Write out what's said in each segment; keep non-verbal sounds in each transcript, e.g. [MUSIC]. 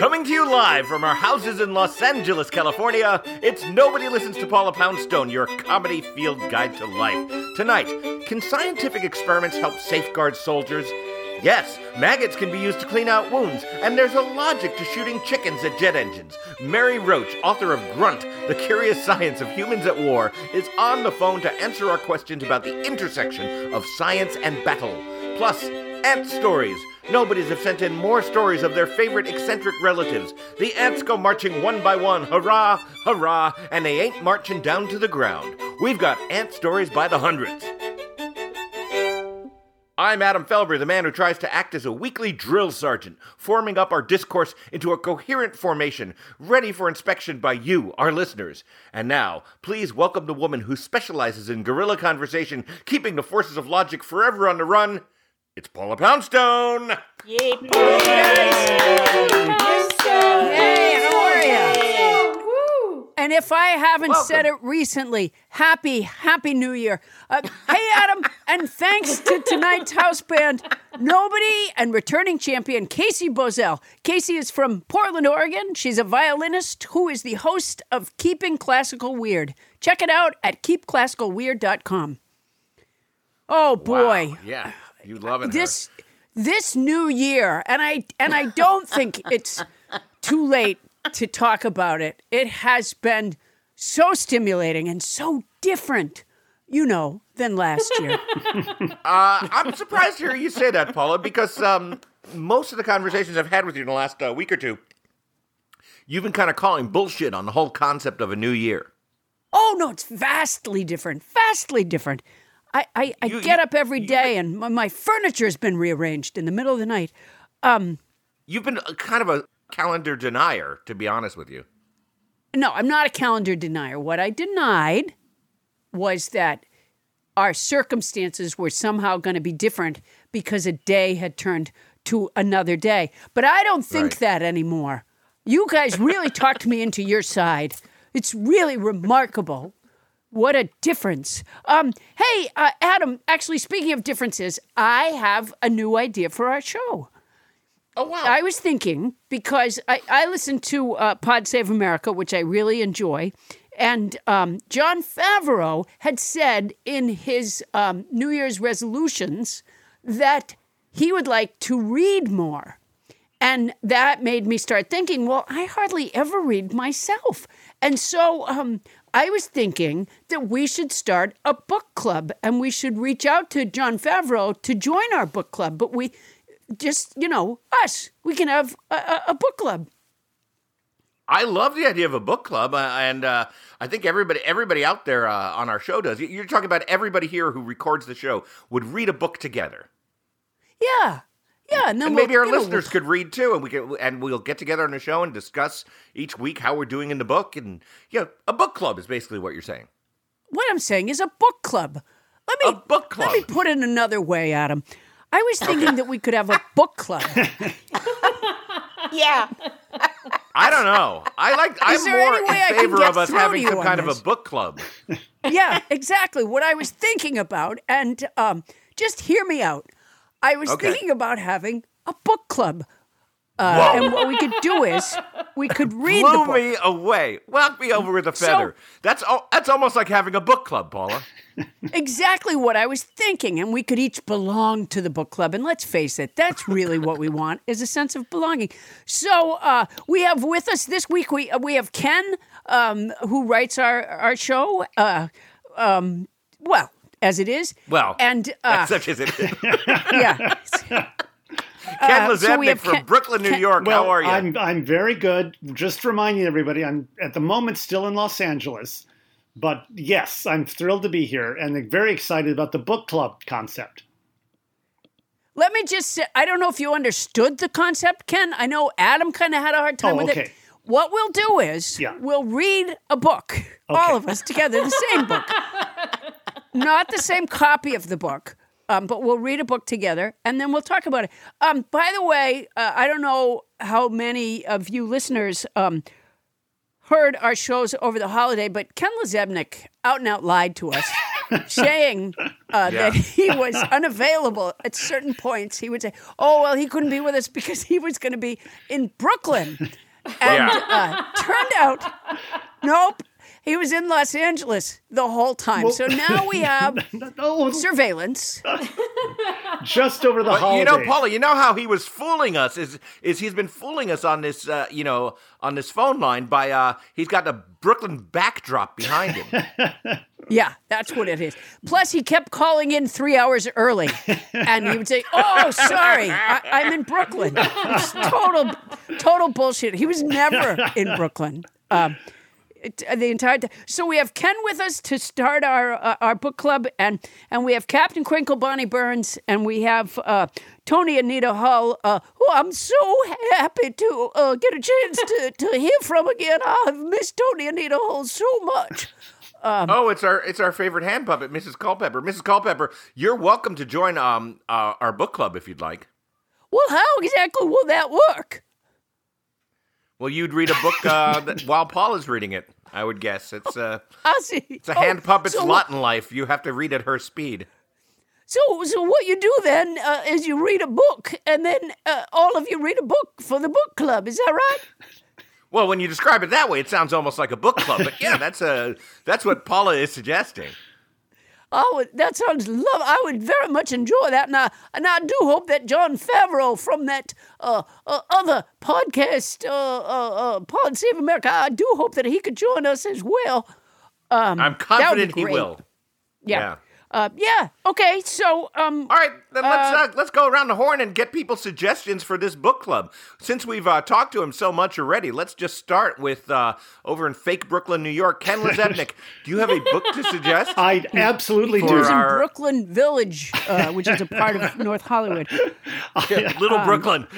Coming to you live from our houses in Los Angeles, California, it's Nobody Listens to Paula Poundstone, your comedy field guide to life. Tonight, can scientific experiments help safeguard soldiers? Yes, maggots can be used to clean out wounds, and there's a logic to shooting chickens at jet engines. Mary Roach, author of Grunt, The Curious Science of Humans at War, is on the phone to answer our questions about the intersection of science and battle. Plus, ant stories. Nobody's have sent in more stories of their favorite eccentric relatives. The ants go marching one by one, hurrah, hurrah, and they ain't marching down to the ground. We've got ant stories by the hundreds. I'm Adam Felber, the man who tries to act as a weekly drill sergeant, forming up our discourse into a coherent formation, ready for inspection by you, our listeners. And now, please welcome the woman who specializes in guerrilla conversation, keeping the forces of logic forever on the run. It's Paula Poundstone! Hey, how are you? And if I haven't said it recently, happy, happy New Year. Uh, hey, Adam, and thanks to tonight's house band, Nobody and returning champion Casey Bozell. Casey is from Portland, Oregon. She's a violinist who is the host of Keeping Classical Weird. Check it out at keepclassicalweird.com. Oh boy. Wow, yeah, you love it. this this new year and i and i don't think it's too late to talk about it it has been so stimulating and so different you know than last year [LAUGHS] Uh, I'm surprised to hear you say that, Paula, because um, most of the conversations I've had with you in the last uh, week or two, you've been kind of calling bullshit on the whole concept of a new year. oh no it's vastly different vastly different i i, I You- get you- up every day and my, my furniture's been rearranged in the middle of the night um You've been uh, kind of a calendar denier, to be honest with you. No, I'm not a calendar denier. What I denied was that our circumstances were somehow going to be different because a day had turned to another day. But I don't think Right. that anymore. You guys really talked me into your side. It's really remarkable. What a difference. Um, hey, uh, Adam, actually, speaking of differences, I have a new idea for our show. Oh, wow. I was thinking because I, I listen to uh, Pod Save America, which I really enjoy, and um, Jon Favreau had said in his um, New Year's resolutions that he would like to read more. And that made me start thinking, well, I hardly ever read myself. And so um, I was thinking that we should start a book club and we should reach out to Jon Favreau to join our book club. But we just, you know, us, we can have a, a, a book club. I love the idea of a book club, uh, and uh, I think everybody everybody out there uh, on our show does. You're talking about everybody here who records the show would read a book together, Yeah. Yeah. And then and we'll- maybe our you know, listeners we'll- could read too, and we can and we'll get together on the show and discuss each week how we're doing in the book, and yeah, a book club is basically what you're saying. What I'm saying is a book club. Let me A book Let me put it another way, Adam. I was thinking that we could have a [LAUGHS] book club. Yeah. I don't know. I like. Is I'm there more any way I in can favor get of us having you some on kind of a book club. yeah, exactly. What I was thinking about, and um, just hear me out. I was Okay. thinking about having a book club. Uh, and what we could do is we could [LAUGHS] read the Blew book. me away. Walk me over with a So- feather. that's al- that's almost like having a book club, Paula. [LAUGHS] Exactly what I was thinking, and we could each belong to the book club. And let's face it, that's really what we want is a sense of belonging. So uh, we have with us this week. We uh, we have Ken um, who writes our our show. Uh, um, well, as it is. Well, and uh, such as it is. [LAUGHS] yeah. [LAUGHS] Ken Uh, so we LaZebnik have from Ken- Brooklyn, New Ken- York. Well, How are you? I'm I'm very good. Just reminding everybody, I'm at the moment still in Los Angeles, but yes, I'm thrilled to be here and very excited about the book club concept. Let me just say, I don't know if you understood the concept, Ken. I know Adam kind of had a hard time Oh, with okay. it. What we'll do is Yeah. we'll read a book, all of us together, the same book. [LAUGHS] Not the same copy of the book, um, but we'll read a book together and then we'll talk about it. Um, by the way, uh, I don't know how many of you listeners um, heard our shows over the holiday, but Ken LaZebnik out and out lied to us, [LAUGHS] saying uh, that he was unavailable at certain points. He would say, "Oh well, he couldn't be with us because he was going to be in Brooklyn," [LAUGHS] and uh, turned out, nope, he was in Los Angeles the whole time. so now we [LAUGHS] have surveillance. [LAUGHS] just over the But holiday. you know, Paula, you know how he was fooling us is is he's been fooling us on this, uh, you know, on this phone line by uh, he's got a Brooklyn backdrop behind him. [LAUGHS] Yeah, that's what it is. Plus, he kept calling in three hours early, and he would say, "Oh, sorry, I, I'm in Brooklyn." It's total, total bullshit. He was never in Brooklyn. Um, it- the entire time. So we have Ken with us to start our uh, our book club, and and we have Captain Crinkle Bonnie Burns, and we have uh, Toni Anita Hull, uh, who I'm so happy to uh, get a chance to, to hear from again. I've missed Toni Anita Hull so much. oh, it's our it's our favorite hand puppet, Mrs. Culpepper. Mrs. Culpepper, you're welcome to join um uh, our book club if you'd like. Well, how exactly will that work? Well, you'd read a book uh, that, [LAUGHS] while Paula's reading it. I would guess it's uh, [LAUGHS] I see. it's a hand puppet's so, lot in life. You have to read at her speed. So, so what you do then uh, is you read a book, and then uh, all of you read a book for the book club. Is that right? [LAUGHS] Well, when you describe it that way, it sounds almost like a book club. But yeah, that's a that's what Paula is suggesting. Oh, that sounds love. I would very much enjoy that, and I and I do hope that Jon Favreau from that uh, uh, other podcast, uh, uh, uh, Pod Save America, I do hope that he could join us as well. I'm confident he will. Yeah. Yeah. Uh, yeah. Okay. So, um, All right, then let's uh, let's go around the horn and get people's suggestions for this book club. Since we've uh, talked to him so much already, let's just start with uh, over in fake Brooklyn, New York. Ken LaZebnik, [LAUGHS] do you have a book to suggest? I absolutely do. He was in Brooklyn Village, uh, which is a part of [LAUGHS] North Hollywood. Little Brooklyn. [LAUGHS]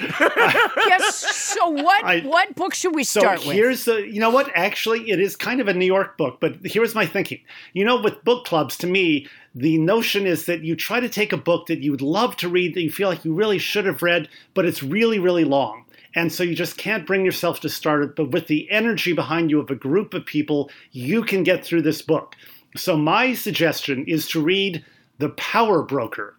Yes. So, what I- what book should we So start with? here's the, you know what? Actually, it is kind of a New York book, but here's my thinking. You know, with book clubs, to me, the notion is that you try to take a book that you would love to read, that you feel like you really should have read, but it's really, really long. And so you just can't bring yourself to start it. But with the energy behind you of a group of people, you can get through this book. So my suggestion is to read The Power Broker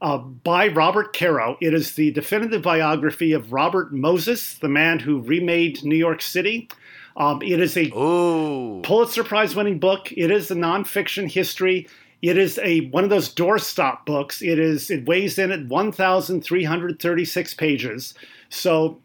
uh, by Robert Caro. It is the definitive biography of Robert Moses, the man who remade New York City. Um, it is a Ooh. Pulitzer Prize winning book. It is a nonfiction history. It is a one of those doorstop books. It is it weighs in at 1,336 pages. So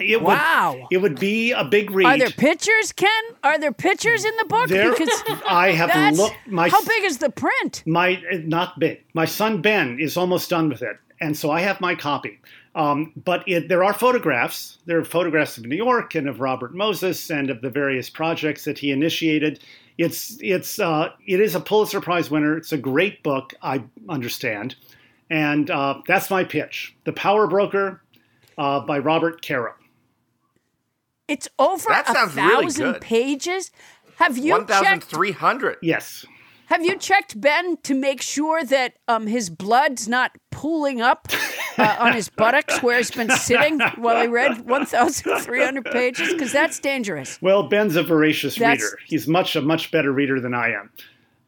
it would Wow. it would be a big read. Are there pictures, Ken? Are there pictures in the book? There- because [LAUGHS] I have looked my how big is the print? my not big. My son Ben is almost done with it, and so I have my copy. Um, but it, there are photographs. There are photographs of New York and of Robert Moses and of the various projects that he initiated. It's it's uh, it is a Pulitzer Prize winner. It's a great book. I understand, and uh, that's my pitch: The Power Broker uh, by Robert Caro. It's over That a sounds really good. pages. Have you One thousand checked? three hundred. Yes. Have you checked Ben to make sure that um, his blood's not pooling up uh, on his buttocks where he's been sitting while he read 1,300 pages? Because that's dangerous. Well, Ben's a voracious That's- reader. He's much a much better reader than I am.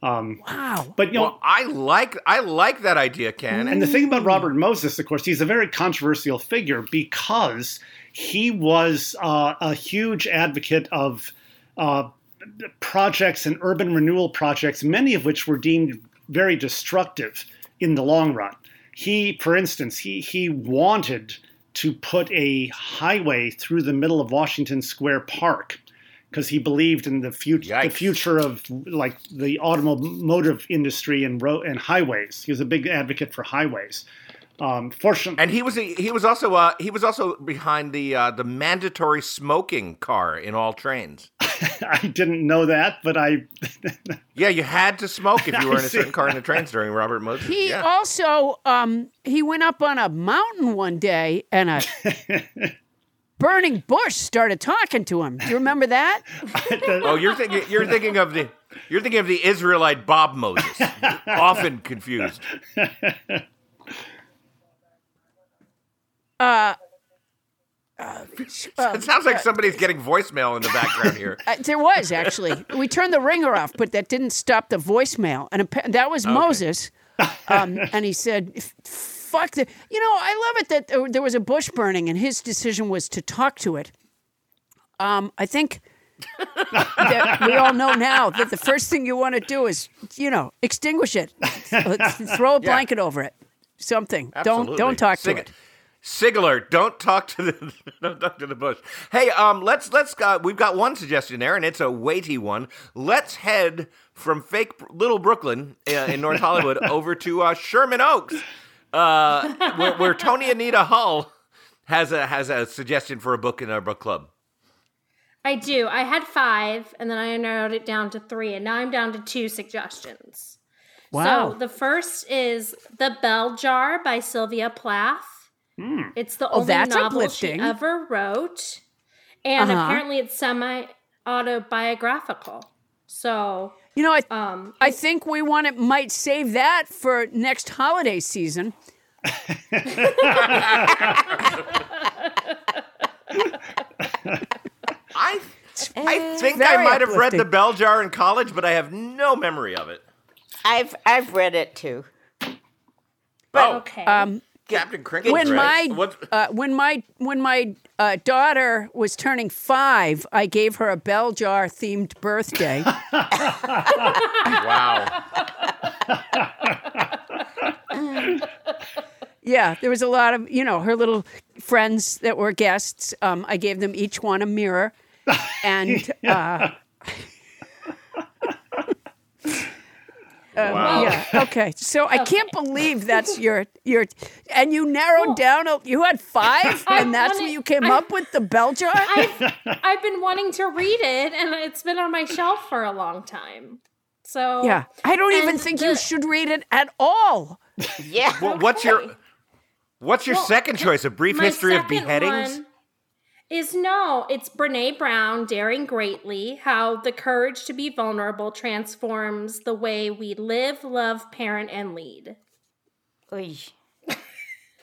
Wow. But you know, Well, I like I like that idea, Ken. And the thing about Robert Moses, of course, he's a very controversial figure because he was uh, a huge advocate of uh, projects and urban renewal projects, many of which were deemed very destructive in the long run. He, for instance, he, he wanted to put a highway through the middle of Washington Square Park. because he believed in the future the future of like the automotive industry and road and highways. He was a big advocate for highways. Um, fortunately, And he was he was also uh, he was also behind the uh, the mandatory smoking car in all trains. [LAUGHS] I didn't know that, but I [LAUGHS] Yeah, you had to smoke if you were in a certain car in the trains during Robert Moses. He yeah. also um, he went up on a mountain one day and a [LAUGHS] burning bush started talking to him. Do you remember that? oh, you're thinking you're thinking of the you're thinking of the Israelite Bob Moses, often confused. [LAUGHS] It sounds like somebody's getting voicemail in the background here. [LAUGHS] Uh, there was actually. We turned the ringer off, but that didn't stop the voicemail, and that was Moses. [LAUGHS] Um, and he said, "Fuck the." You know, I love it that there- was a bush burning, and his decision was to talk to it. Um, I think that we all know now that the first thing you want to do is, you know, extinguish it, throw a blanket over it, something. Don't don't talk to Sig- it. Sigler, don't talk to the [LAUGHS] don't talk to the bush. Hey, um, let's let's uh, we've got one suggestion there, and it's a weighty one. Let's head from fake Little Brooklyn uh, in North Hollywood [LAUGHS] over to uh, Sherman Oaks, uh, where, where Toni Anita Hull has a has a suggestion for a book in our book club. I do. I had five, and then I narrowed it down to three, and now I'm down to two suggestions. Wow. So the first is The Bell Jar by Sylvia Plath. It's the Oh, only that's novel uplifting. she ever wrote, and Uh-huh. apparently it's semi autobiographical. So, You know, I um, I think we want to might save that for next holiday season. [LAUGHS] I I think I might have read the Bell Jar in college, but I have no memory of it. I've I've read it too. oh, okay. Um, Captain Crinkle. when my what? uh, when my when my uh, daughter was turning five, I gave her a bell jar themed birthday. [LAUGHS] wow. yeah, there was a lot of you know her little friends that were guests. Um, I gave them each one a mirror, and [LAUGHS] uh, [LAUGHS] Um, wow. yeah, [LAUGHS] okay. So I can't believe that's your your, and you narrowed down. a- You had five, [LAUGHS] and that's what you came I- up with the bell jar. [LAUGHS] I've, I've been wanting to read it, and it's been on my shelf for a long time. So, Yeah, I don't even think the- you should read it at all. Yeah. Well, what's your What's your Well, second choice? A brief history of beheadings? one Is no, it's Brene Brown, Daring Greatly How the Courage to Be Vulnerable Transforms the Way We Live, Love, Parent, and Lead. Oy. [LAUGHS]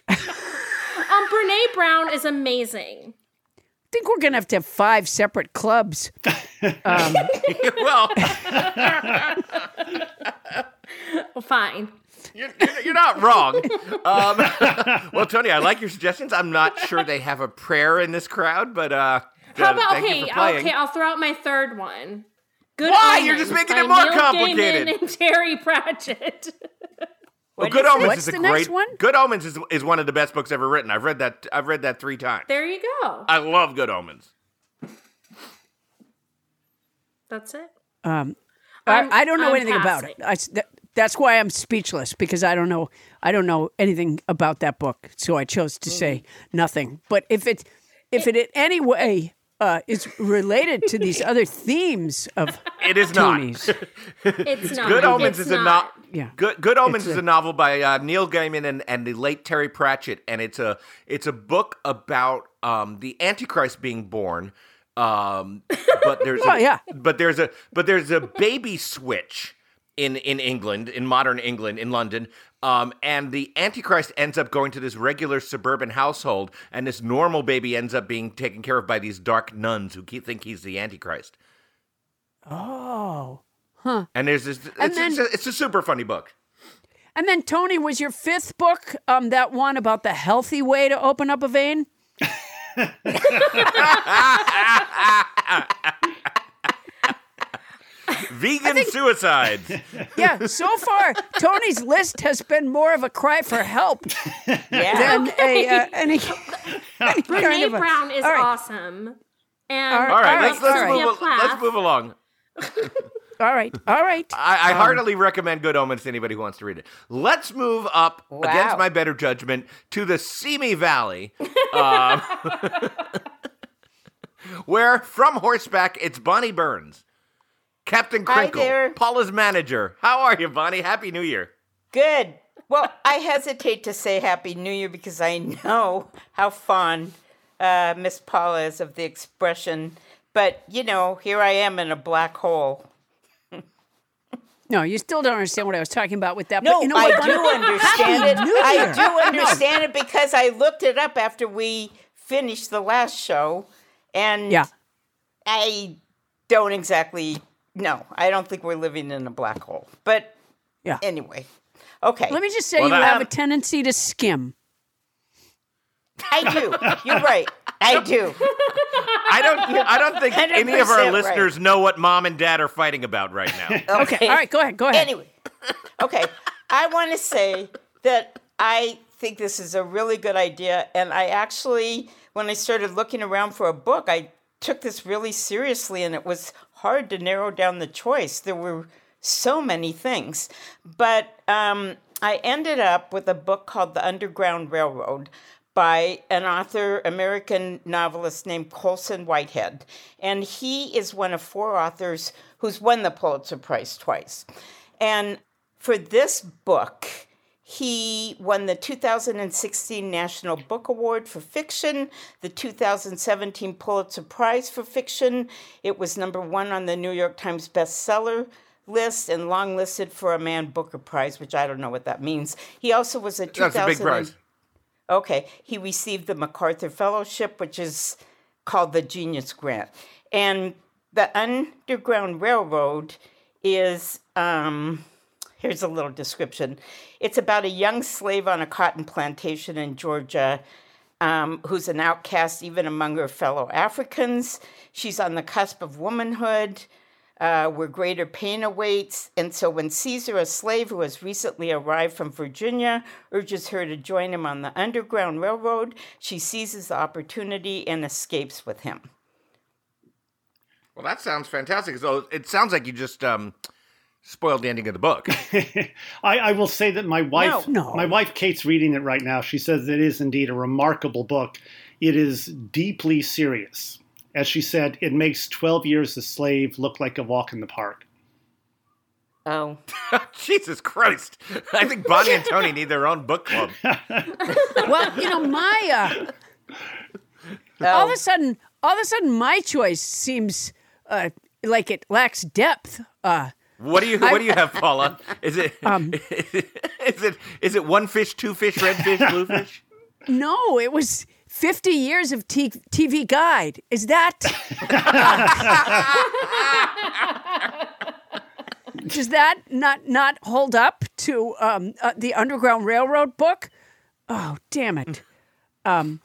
Um, Brene Brown is amazing. I think we're gonna have to have five separate clubs. [LAUGHS] Um, [LAUGHS] well, Well, fine. You're, you're- you're not wrong. Um, [LAUGHS] well, Toni, I like your suggestions. I'm not sure they have a prayer in this crowd, but uh, How about thank okay? you for. Okay, I'll throw out my third one. Good Why? You're just making it more Neil complicated. Gaiman and Terry Pratchett. [LAUGHS] well, Good Omens What's is a the great. next one? Good Omens is, is one of the best books ever written. I've read that. I've read that three times. there you go. I love Good Omens. That's it. um, I'm- I, I don't know I'm anything about it. passing. I s that, that's why I'm speechless because I don't know. I don't know anything about that book, so I chose to say nothing. But if it, if it in any way uh, is related to these [LAUGHS] other themes of It is not. [LAUGHS] It's not. Good Omens It's is a not. no- Yeah. Good Good Omens It's is a- a novel by uh, Neil Gaiman and, and the late Terry Pratchett, and it's a it's a book about um, the Antichrist being born. Um, but there's [LAUGHS] Oh, a, yeah. but there's a but there's a baby switch in in England in modern England in London. Um, and the Antichrist ends up going to this regular suburban household, and this normal baby ends up being taken care of by these dark nuns who keep, think he's the Antichrist. oh, huh. And there's this. It's, then- it's, a, it's a super funny book. and then Toni was your fifth book. Um, that one about the healthy way to open up a vein. [LAUGHS] [LAUGHS] Vegan suicides. [LAUGHS] Yeah, so far Toni's list has been more of a cry for help [LAUGHS] Yeah. than a uh, any, any kind Brene of a, Brown is All right. awesome. And All All right, All let's right, let's, all right. move, let's move along. All right, all right. I, I Um, heartily recommend Good Omens to anybody who wants to read it. Let's move up Wow. against my better judgment to the Simi Valley, um, [LAUGHS] where from horseback it's Bonnie Burns, Captain Hi Crinkle, there. Paula's manager. How are you, Bonnie? Happy New Year. Good. Well, I hesitate to say Happy New Year because I know how fond uh, Miss Paula is of the expression. But, you know, here I am in a black hole. No, you still don't understand what I was talking about with that. No, but you know I what? do understand it. I do understand it because I looked it up after we finished the last show. And Yeah. I don't exactly, no, I don't think we're living in a black hole. But Yeah. anyway, okay. Let me just say Well, you that- have a tendency to skim. I do. You're right. I do. I don't. I don't think [LAUGHS] any of our 100% right. listeners know what mom and dad are fighting about right now. [LAUGHS] Okay. All right, go ahead. Go ahead. Anyway, okay. I want to say that I think this is a really good idea. And I actually, when I started looking around for a book, I took this really seriously and it was hard to narrow down the choice. There were so many things. But um, I ended up with a book called The Underground Railroad by an author, American novelist named Colson Whitehead. And he is one of four authors who's won the Pulitzer Prize twice. And for this book, he won the 2016 National Book Award for Fiction, the 2017 Pulitzer Prize for Fiction. It was number one on the New York Times bestseller list and long listed for a Man Booker Prize, which I don't know what that means. He also was a 2000 That's a big prize. Okay. He received the MacArthur Fellowship, which is called the Genius Grant. And the Underground Railroad is, um, here's a little description. It's about a young slave on a cotton plantation in Georgia um, who's an outcast even among her fellow Africans. She's on the cusp of womanhood. Uh, where greater pain awaits. And so when Caesar, a slave who has recently arrived from Virginia, urges her to join him on the Underground Railroad, she seizes the opportunity and escapes with him. Well, that sounds fantastic. So it sounds like you just um, spoiled the ending of the book. [LAUGHS] I, I will say that my wife, No. No. my wife Kate's reading it right now. She says it is indeed a remarkable book. It is deeply serious. As she said, it makes 12 years a slave look like a walk in the park. Oh. [LAUGHS] Jesus Christ! I think Bonnie and Toni need their own book club. [LAUGHS] Well, you know, my uh, all of a sudden, all of a sudden, my choice seems uh, like it lacks depth. Uh, What do you What do you have, Paula? Is it Um, [LAUGHS] is it is it one fish, two fish, red fish, blue [LAUGHS] fish? no, it was fifty years of t- TV Guide. Is that? [LAUGHS] Does that not not hold up to um, uh, the Underground Railroad book? Oh, damn it. Um,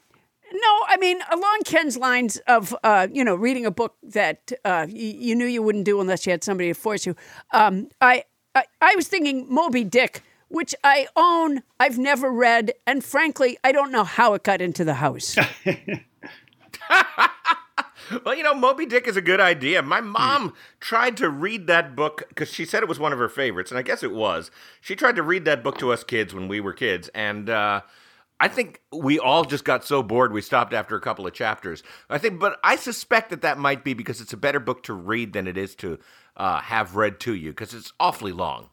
no, I mean along Ken's lines of uh, you know reading a book that uh, y- you knew you wouldn't do unless you had somebody to force you. Um, I, I I was thinking Moby Dick, which I own, I've never read, and frankly, I don't know how it got into the house. [LAUGHS] Well, you know, Moby Dick is a good idea. My mom tried to read that book because she said it was one of her favorites, and I guess it was. She tried to read that book to us kids when we were kids, and uh, I think we all just got so bored we stopped after a couple of chapters. I think, but I suspect that that might be because it's a better book to read than it is to uh, have read to you because it's awfully long.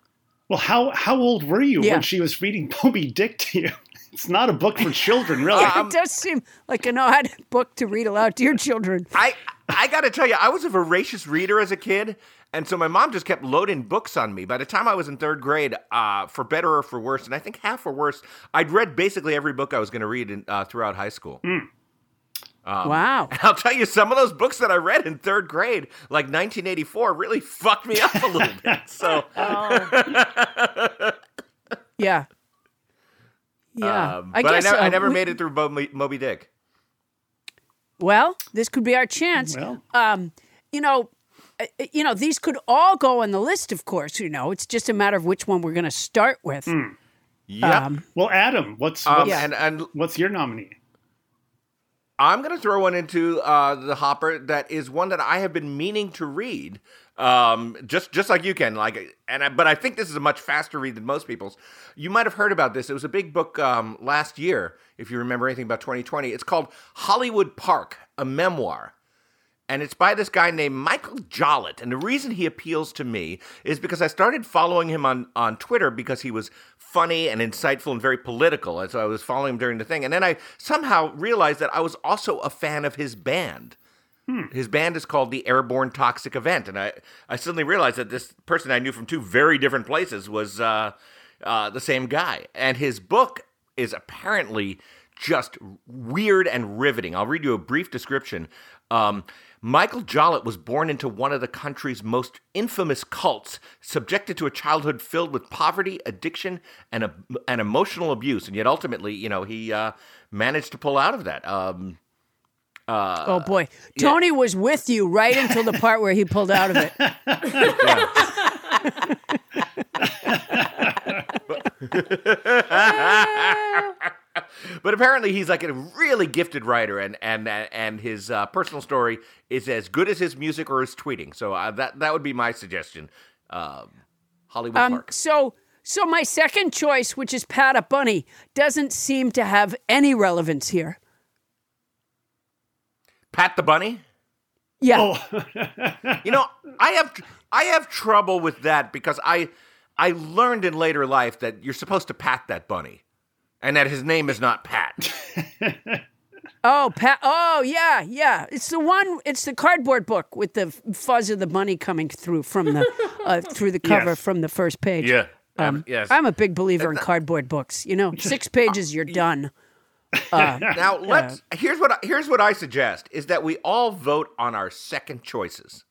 Well, how how old were you Yeah. when she was reading Moby Dick to you? [LAUGHS] It's not a book for children, really. [LAUGHS] it does seem like an odd book to read aloud to your children. I I got to tell you, I was a voracious reader as a kid, and so my mom just kept loading books on me. By the time I was in third grade, uh, for better or for worse, and I think half for worse, I'd read basically every book I was going to read in, uh, throughout high school. wow. [LAUGHS] I'll tell you, some of those books that I read in third grade, like 1984, really fucked me up a little bit. [LAUGHS] So, [LAUGHS] Yeah. Yeah. um, but I, guess, never, I uh, never we- made it through Moby, Moby Dick. Well, this could be our chance. Well. Um, you know, you know, these could all go on the list. Of course, you know, it's just a matter of which one we're going to start with. Yeah. Um, well, Adam, what's Um, what's, and, and what's your nominee? I'm going to throw one into uh, the hopper that is one that I have been meaning to read. Um, just just like you can, like, and I, but I think this is a much faster read than most people's. You might have heard about this. It was a big book um, last year, if you remember anything about 2020. It's called Hollywood Park, a memoir and it's by this guy named Mikel Jollett. And the reason he appeals to me is because I started following him on, on Twitter because he was funny and insightful and very political. And so I was following him during the thing. And then I somehow realized that I was also a fan of his band. His band is called the Airborne Toxic Event. And I, I suddenly realized that this person I knew from two very different places was uh, uh, the same guy. And his book is apparently just weird and riveting. I'll read you a brief description. Um, Mikel Jollett was born into one of the country's most infamous cults, subjected to a childhood filled with poverty, addiction, and, a, and emotional abuse. And yet ultimately, you know, he uh, managed to pull out of that. Um, oh boy, Toni was with you right until the part where he pulled out of it. [LAUGHS] [LAUGHS] [LAUGHS] [LAUGHS] but apparently he's like a really gifted writer and and and his uh, personal story is as good as his music or his tweeting. So uh, that that would be my suggestion um, hollywood Um, park. so, so my second choice, which is Pat a Bunny, doesn't seem to have any relevance here. pat the bunny? Yeah. Oh, [LAUGHS] you know i have i have trouble with that because i i learned in later life that you're supposed to pat that bunny and that his name is not pat [LAUGHS] Oh, Pat. Oh, yeah, yeah. It's the one. It's the cardboard book with the fuzz of the bunny coming through from the uh, [LAUGHS] through the cover Yes. from the first page. yeah Um, um, yes I'm a big believer in cardboard books. You know, six pages, you're done. [LAUGHS] Now let's here's what I, here's what I suggest is that we all vote on our second choices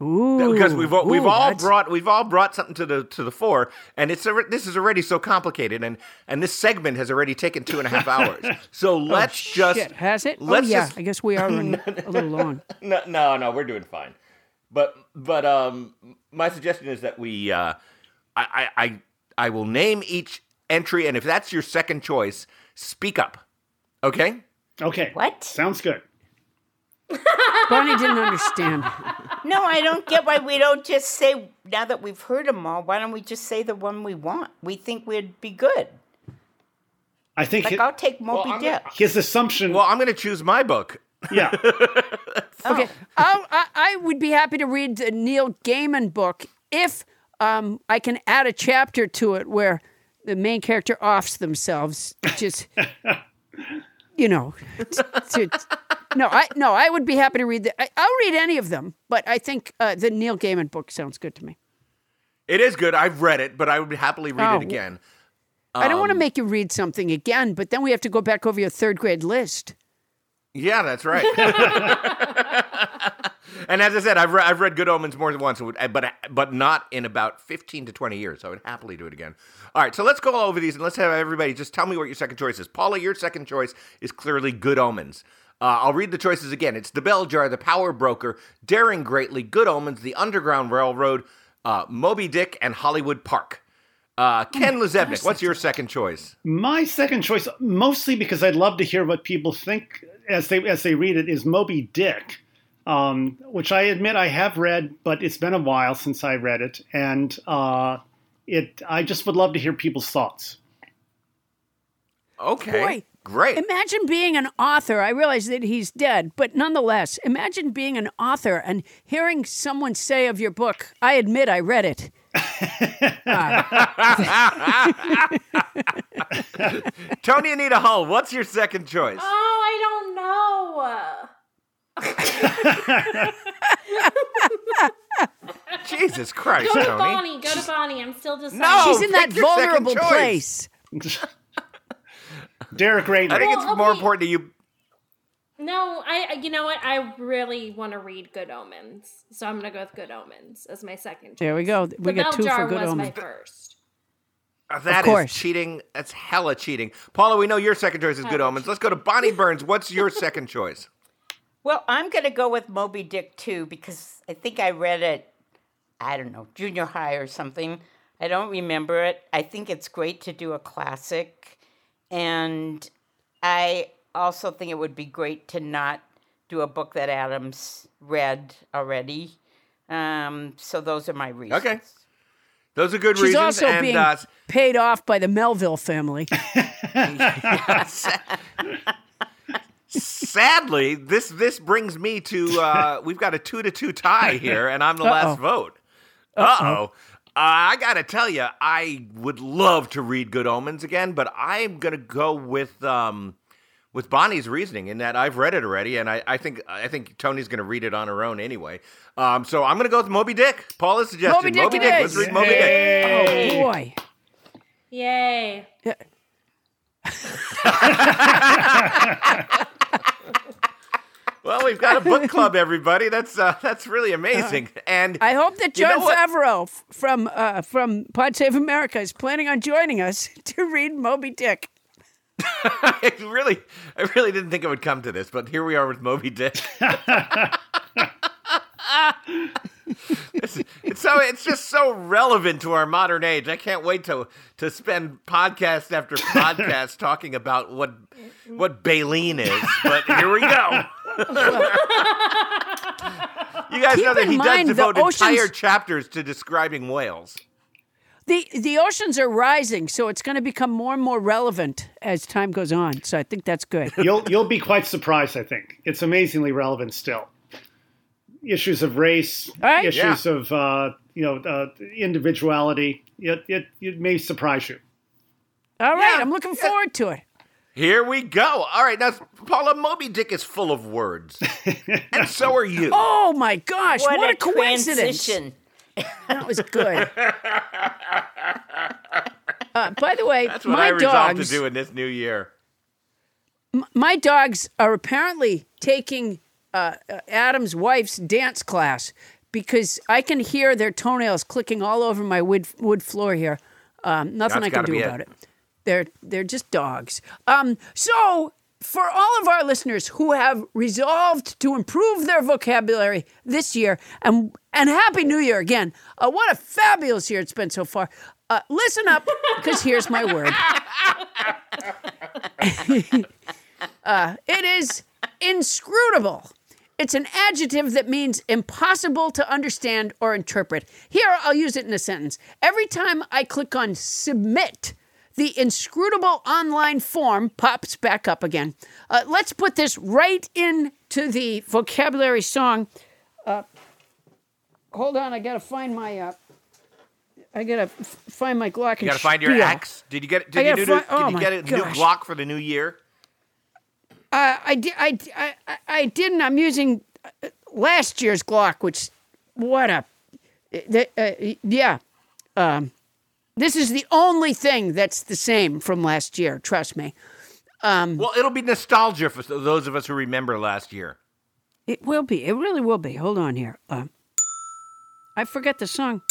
Ooh, because we've all- we've ooh, all that's- brought we've all brought something to the to the fore and it's this is already so complicated and and this segment has already taken two and a half [LAUGHS] hours so let's just Oh, Shit, has it? let's oh, yeah. just I guess we are running [LAUGHS] a little long. no no no we're doing fine but but um my suggestion is that we uh I I I, I will name each entry and if that's your second choice speak up okay okay. What? Sounds good. Bonnie didn't understand. [LAUGHS] No, I don't get why we don't just say, now that we've heard them all, why don't we just say the one we want? We think we'd be good. I think Like, his, I'll take Moby I'm Dick. his assumption. well i'm going to choose my book yeah. [LAUGHS] Okay, I'll, I, I would be happy to read the Neil Gaiman book if um, I can add a chapter to it where the main character offs themselves. Just, [LAUGHS] you know, to, no, I no, I would be happy to read the. I, I'll read any of them, but I think uh, the Neil Gaiman book sounds good to me. It is good. I've read it, but I would happily read Oh. it again. I don't want to Um, make you read something again, but then we have to go back over your third grade list. Yeah, that's right. [LAUGHS] and as I said, I've, re- I've read Good Omens more than once, but but not in about fifteen to twenty years. So I would happily do it again. All right, so let's go all over these and let's have everybody just tell me what your second choice is. Paula, your second choice is clearly Good Omens. Uh, I'll read the choices again. It's The Bell Jar, The Power Broker, Daring Greatly, Good Omens, The Underground Railroad, uh, Moby Dick, and Hollywood Park. Uh, Ken LaZebnik, what's your second choice? My second choice, mostly because I'd love to hear what people think as they as they read it, is Moby Dick, um, which I admit I have read, but it's been a while since I read it, and uh, it. I just would love to hear people's thoughts. Okay, Boy, great. Imagine being an author. I realize that he's dead, but nonetheless, imagine being an author and hearing someone say of your book, I admit I read it. [LAUGHS] Toni Anita Hull, what's your second choice? Oh, I don't know. [LAUGHS] Jesus Christ, Go to Toni. Bonnie. Go to Bonnie. I'm still deciding. No! She's in that pick your second vulnerable choice. place. [LAUGHS] Derek Rader. I think Well, it's more important to you. No, I. I- You know what? I really want to read Good Omens, so I'm gonna go with Good Omens as my second. Choice. There we go. We the got two Jar for Good was Omens. my first. Uh, That is course. cheating. That's hella cheating. Paula, we know your second choice is Good Omens. Let's go to Bonnie Burns. What's your second choice? [LAUGHS] Well, I'm going to go with Moby Dick too because I think I read it, I don't know, junior high or something. I don't remember it. I think it's great to do a classic. And I also think it would be great to not do a book that Adam's read already. Um, so those are my reasons. Okay. Those are good She's reasons. also and being uh, paid off by the Melville family. [LAUGHS] [LAUGHS] sadly, this this brings me to uh, we've got a two to two tie here, and I'm the last vote. Uh oh. I gotta tell you, I would love to read Good Omens again, but I'm gonna go with um, with Bonnie's reasoning in that I've read it already, and I, I think I think Toni's gonna read it on her own anyway. Um, so I'm gonna go with Moby Dick. Paula's suggestion. Moby Dick it Let's read Moby Dick. Oh boy. Yay. [LAUGHS] [LAUGHS] Well, we've got a book [LAUGHS] club, everybody. That's uh, that's really amazing. And I hope that You know Jon what? Favreau from uh, from Pod Save America is planning on joining us [LAUGHS] to read Moby Dick. [LAUGHS] I really, I really didn't think it would come to this, but here we are with Moby Dick. it's, it's so it's just so relevant to our modern age. I can't wait to to spend podcast after podcast talking about what what baleen is. But here we go. You guys Keep know that in he mind does the devote entire chapters to describing whales. The the oceans are rising, so it's going to become more and more relevant as time goes on. So I think that's good. [LAUGHS] You'll you'll be quite surprised. I think it's amazingly relevant still. Issues of race, All right. issues of uh, you know uh, individuality. It, it it may surprise you. All right, Yeah, I'm looking yeah. forward to it. Here we go. All right, now Paula, Moby Dick is full of words, [LAUGHS] and so are you. Oh my gosh, What, what, a, a coincidence! transition. That was good. [LAUGHS] Uh, by the way, That's what my I resolved dogs, to do in this new year. my dogs are apparently taking uh, uh, Adam's wife's dance class because I can hear their toenails clicking all over my wood wood floor here. Um, nothing That's I can do about it. it. They're they're just dogs. Um, so for all of our listeners who have resolved to improve their vocabulary this year, and and happy New Year again! Uh, what a fabulous year it's been so far. Uh, listen up, because here's my word. [LAUGHS] uh, it is inscrutable. It's an adjective that means impossible to understand or interpret. Here, I'll use it in a sentence. Every time I click on submit, the inscrutable online form pops back up again. Uh, let's put this right into the vocabulary song. Uh, hold on, I gotta find my. Uh, I gotta f- find my Glock. You got to find your X. Did you get? Did you, gotta do, fi- did oh you get a new. Glock for the new year? Uh, I, di- I, di- I, I- didn't. I'm using uh, last year's Glock, which, what a, the, uh, yeah. Um, this is the only thing that's the same from last year. Trust me. Well, it'll be nostalgia for those of us who remember last year. It will be. It really will be. Hold on here. Uh, I forget the song.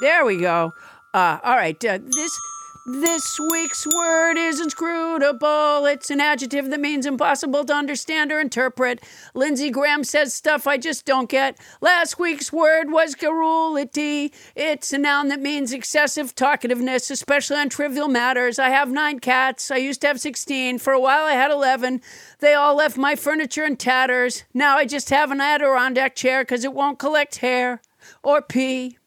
There we go. Uh, all right. Uh, this this week's word is inscrutable. It's an adjective that means impossible to understand or interpret. Lindsey Graham says stuff I just don't get. Last week's word was garrulity. It's a noun that means excessive talkativeness, especially on trivial matters. I have nine cats. I used to have 16. For a while, I had 11. They all left my furniture in tatters. Now I just have an Adirondack chair because it won't collect hair or pee.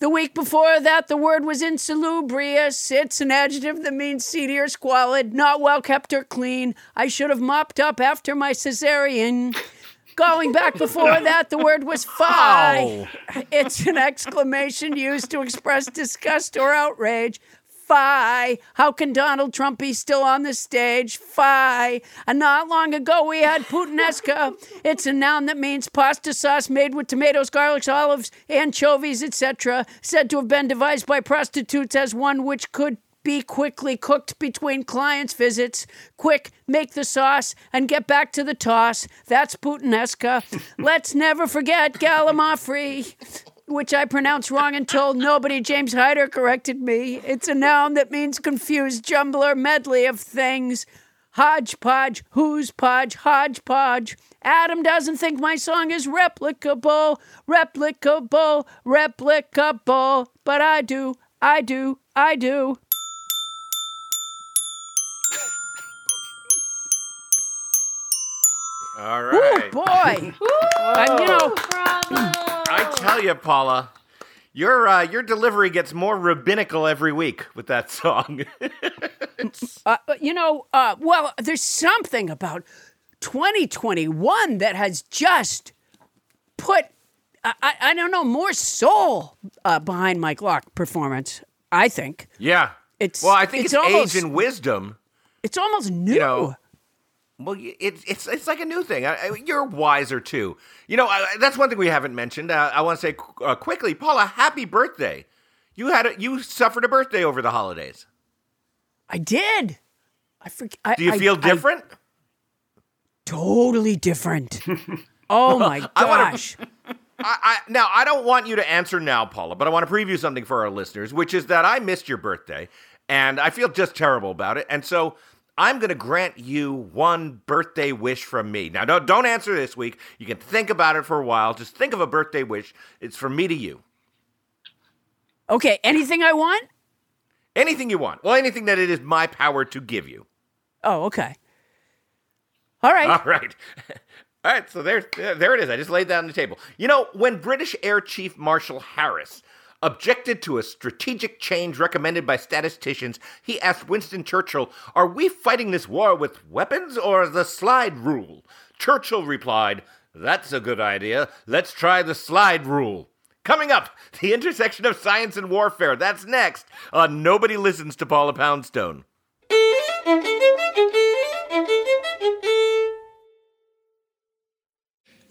The week before that, the word was insalubrious. It's an adjective that means seedy or squalid, not well kept or clean. I should have mopped up after my cesarean. Going back before [LAUGHS] that, the word was fie. It's an exclamation used to express disgust or outrage. Fie. How can Donald Trump be still on the stage? Fie. And not long ago, we had Puttanesca. [LAUGHS] It's a noun that means pasta sauce made with tomatoes, garlics, olives, anchovies, etc., said to have been devised by prostitutes as one which could be quickly cooked between clients' visits. Quick, make the sauce and get back to the toss. That's Puttanesca. [LAUGHS] Let's never forget Gallimaufry which I pronounced wrong until nobody, James Hyder, corrected me. It's a noun that means confused jumbler medley of things. Hodgepodge, who's podge, hodgepodge. Adam doesn't think my song is replicable, replicable, replicable, but I do, I do, I do. All Oh right. boy. [LAUGHS] Uh, you know, Bravo. I tell you, Paula, your uh, your delivery gets more rabbinical every week with that [LAUGHS] song. uh, you know, uh, well, there's something about 2021 that has just put, I, I, I don't know, more soul uh, behind Mike Locke performance. I think yeah. It's- well, I think it's it's, almost- age and wisdom. it's almost new. know, Well, it's it's it's like a new thing. I, I, you're wiser too. You know, I, that's one thing we haven't mentioned. Uh, I want to say qu- uh, quickly, Paula, happy birthday. You had a, you suffered a birthday over the holidays. I did. I forget. Do you feel I- different? totally different. [LAUGHS] oh my [LAUGHS] gosh. [LAUGHS] I, I, now, I don't want you to answer now, Paula, but I want to preview something for our listeners, which is that I missed your birthday, and I feel just terrible about it. And so I'm going to grant you one birthday wish from me. Now, don't, don't answer this week. You can think about it for a while. Just think of a birthday wish. It's from me to you. Okay, anything I want? Anything you want. Well, anything that it is my power to give you. Oh, okay. All right. All right. [LAUGHS] All right, so there, there it is. I just laid that on the table. You know, when British Air Chief Marshal Harris objected to a strategic change recommended by statisticians, he asked Winston Churchill, Are we fighting this war with weapons or the slide rule? Churchill replied, That's a good idea. Let's try the slide rule. Coming up, the intersection of science and warfare. That's next on Nobody Listens to Paula Poundstone.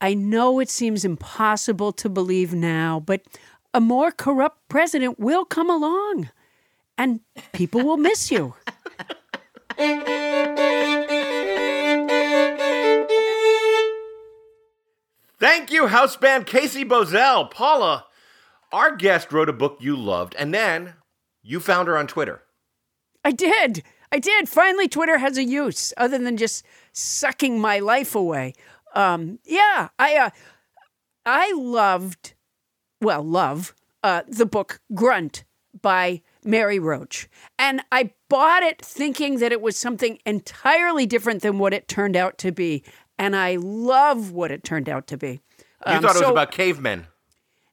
I know it seems impossible to believe now, but a more corrupt president will come along and people will miss you. [LAUGHS] Thank you, house band Casey Bozell. Paula, our guest wrote a book you loved, and then you found her on Twitter. I did. I did. Finally, Twitter has a use other than just sucking my life away. Um, yeah, I uh, I loved, well, love uh, the book Grunt by Mary Roach, and I bought it thinking that it was something entirely different than what it turned out to be, and I love what it turned out to be. You Um, thought it was about cavemen.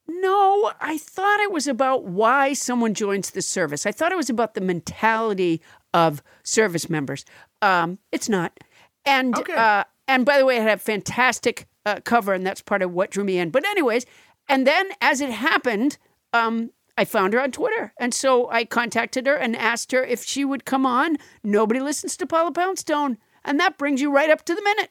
no, I thought it was about why someone joins the service. I thought it was about the mentality of service members. Um, it's not. And Okay. uh, and by the way, it had a fantastic uh, cover, and that's part of what drew me in. But anyways, and then as it happened, um, I found her on Twitter, and so I contacted her and asked her if she would come on. Nobody listens to Paula Poundstone, and that brings you right up to the minute.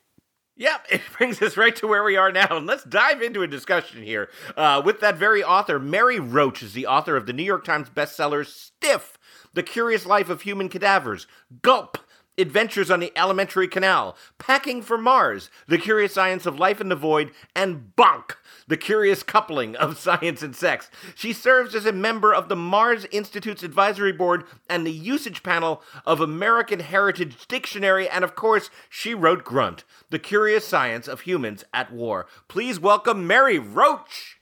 Yep, [LAUGHS] it brings us right to where we are now. And let's dive into a discussion here uh, with that very author. Mary Roach is the author of the New York Times bestseller Stiff The Curious Life of Human Cadavers, Gulp, Adventures on the Alimentary Canal, Packing for Mars, The Curious Science of Life in the Void, and Bonk, The Curious Coupling of [LAUGHS] Science and Sex. She serves as a member of the Mars Institute's advisory board and the usage panel of American Heritage Dictionary, and of course, she wrote Grunt, The Curious Science of Humans at War. Please welcome Mary Roach.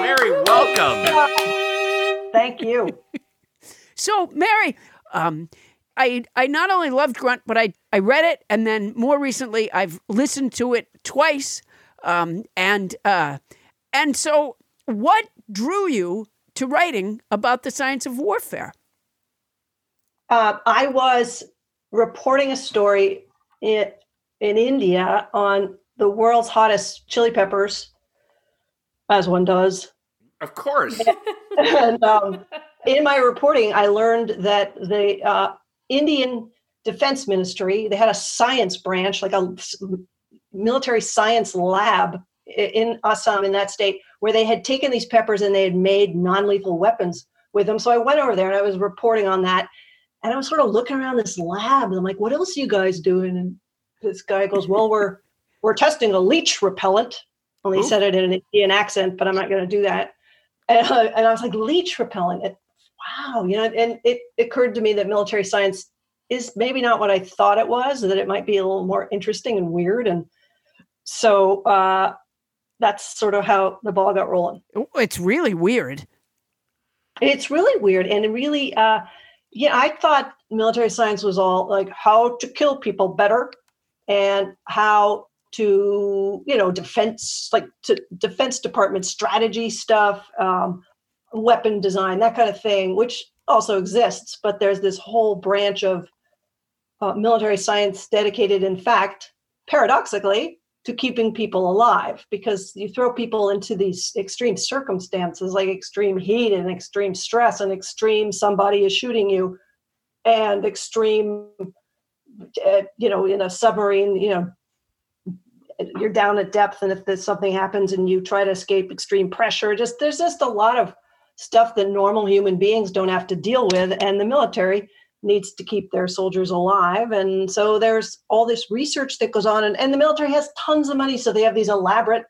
Mary, welcome. Thank you. So, Mary, um, I I not only loved Grunt, but I I read it, and then more recently I've listened to it twice. Um, and uh, and so, what drew you to writing about the science of warfare? Uh, I was reporting a story in, in India on the world's hottest chili peppers, as one does. Of course. [LAUGHS] and um, in my reporting, I learned that the uh, Indian Defense Ministry they had a science branch, like a military science lab in Assam, in that state, where they had taken these peppers and they had made non-lethal weapons with them. So I went over there and I was reporting on that, and I was sort of looking around this lab, and I'm like, "What else are you guys doing?" And this guy goes, "Well, we're we're testing a leech repellent." Only he said it in an Indian accent, but I'm not going to do that. And, uh, and I was like, leech repellent. Wow, you know, and it occurred to me that military science is maybe not what I thought it was, that it might be a little more interesting and weird. And so uh, that's sort of how the ball got rolling. It's really weird. It's really weird. And really, uh, yeah, I thought military science was all like how to kill people better and how to, you know, defense, like to defense department strategy stuff, um, weapon design, that kind of thing, which also exists. But there's this whole branch of uh, military science dedicated, in fact, paradoxically, to keeping people alive because you throw people into these extreme circumstances like extreme heat and extreme stress and extreme somebody is shooting you and extreme uh, you know in a submarine you know you're down at depth and if there's something happens and you try to escape extreme pressure just there's just a lot of stuff that normal human beings don't have to deal with and the military needs to keep their soldiers alive. And so there's all this research that goes on, and, and the military has tons of money. So they have these elaborate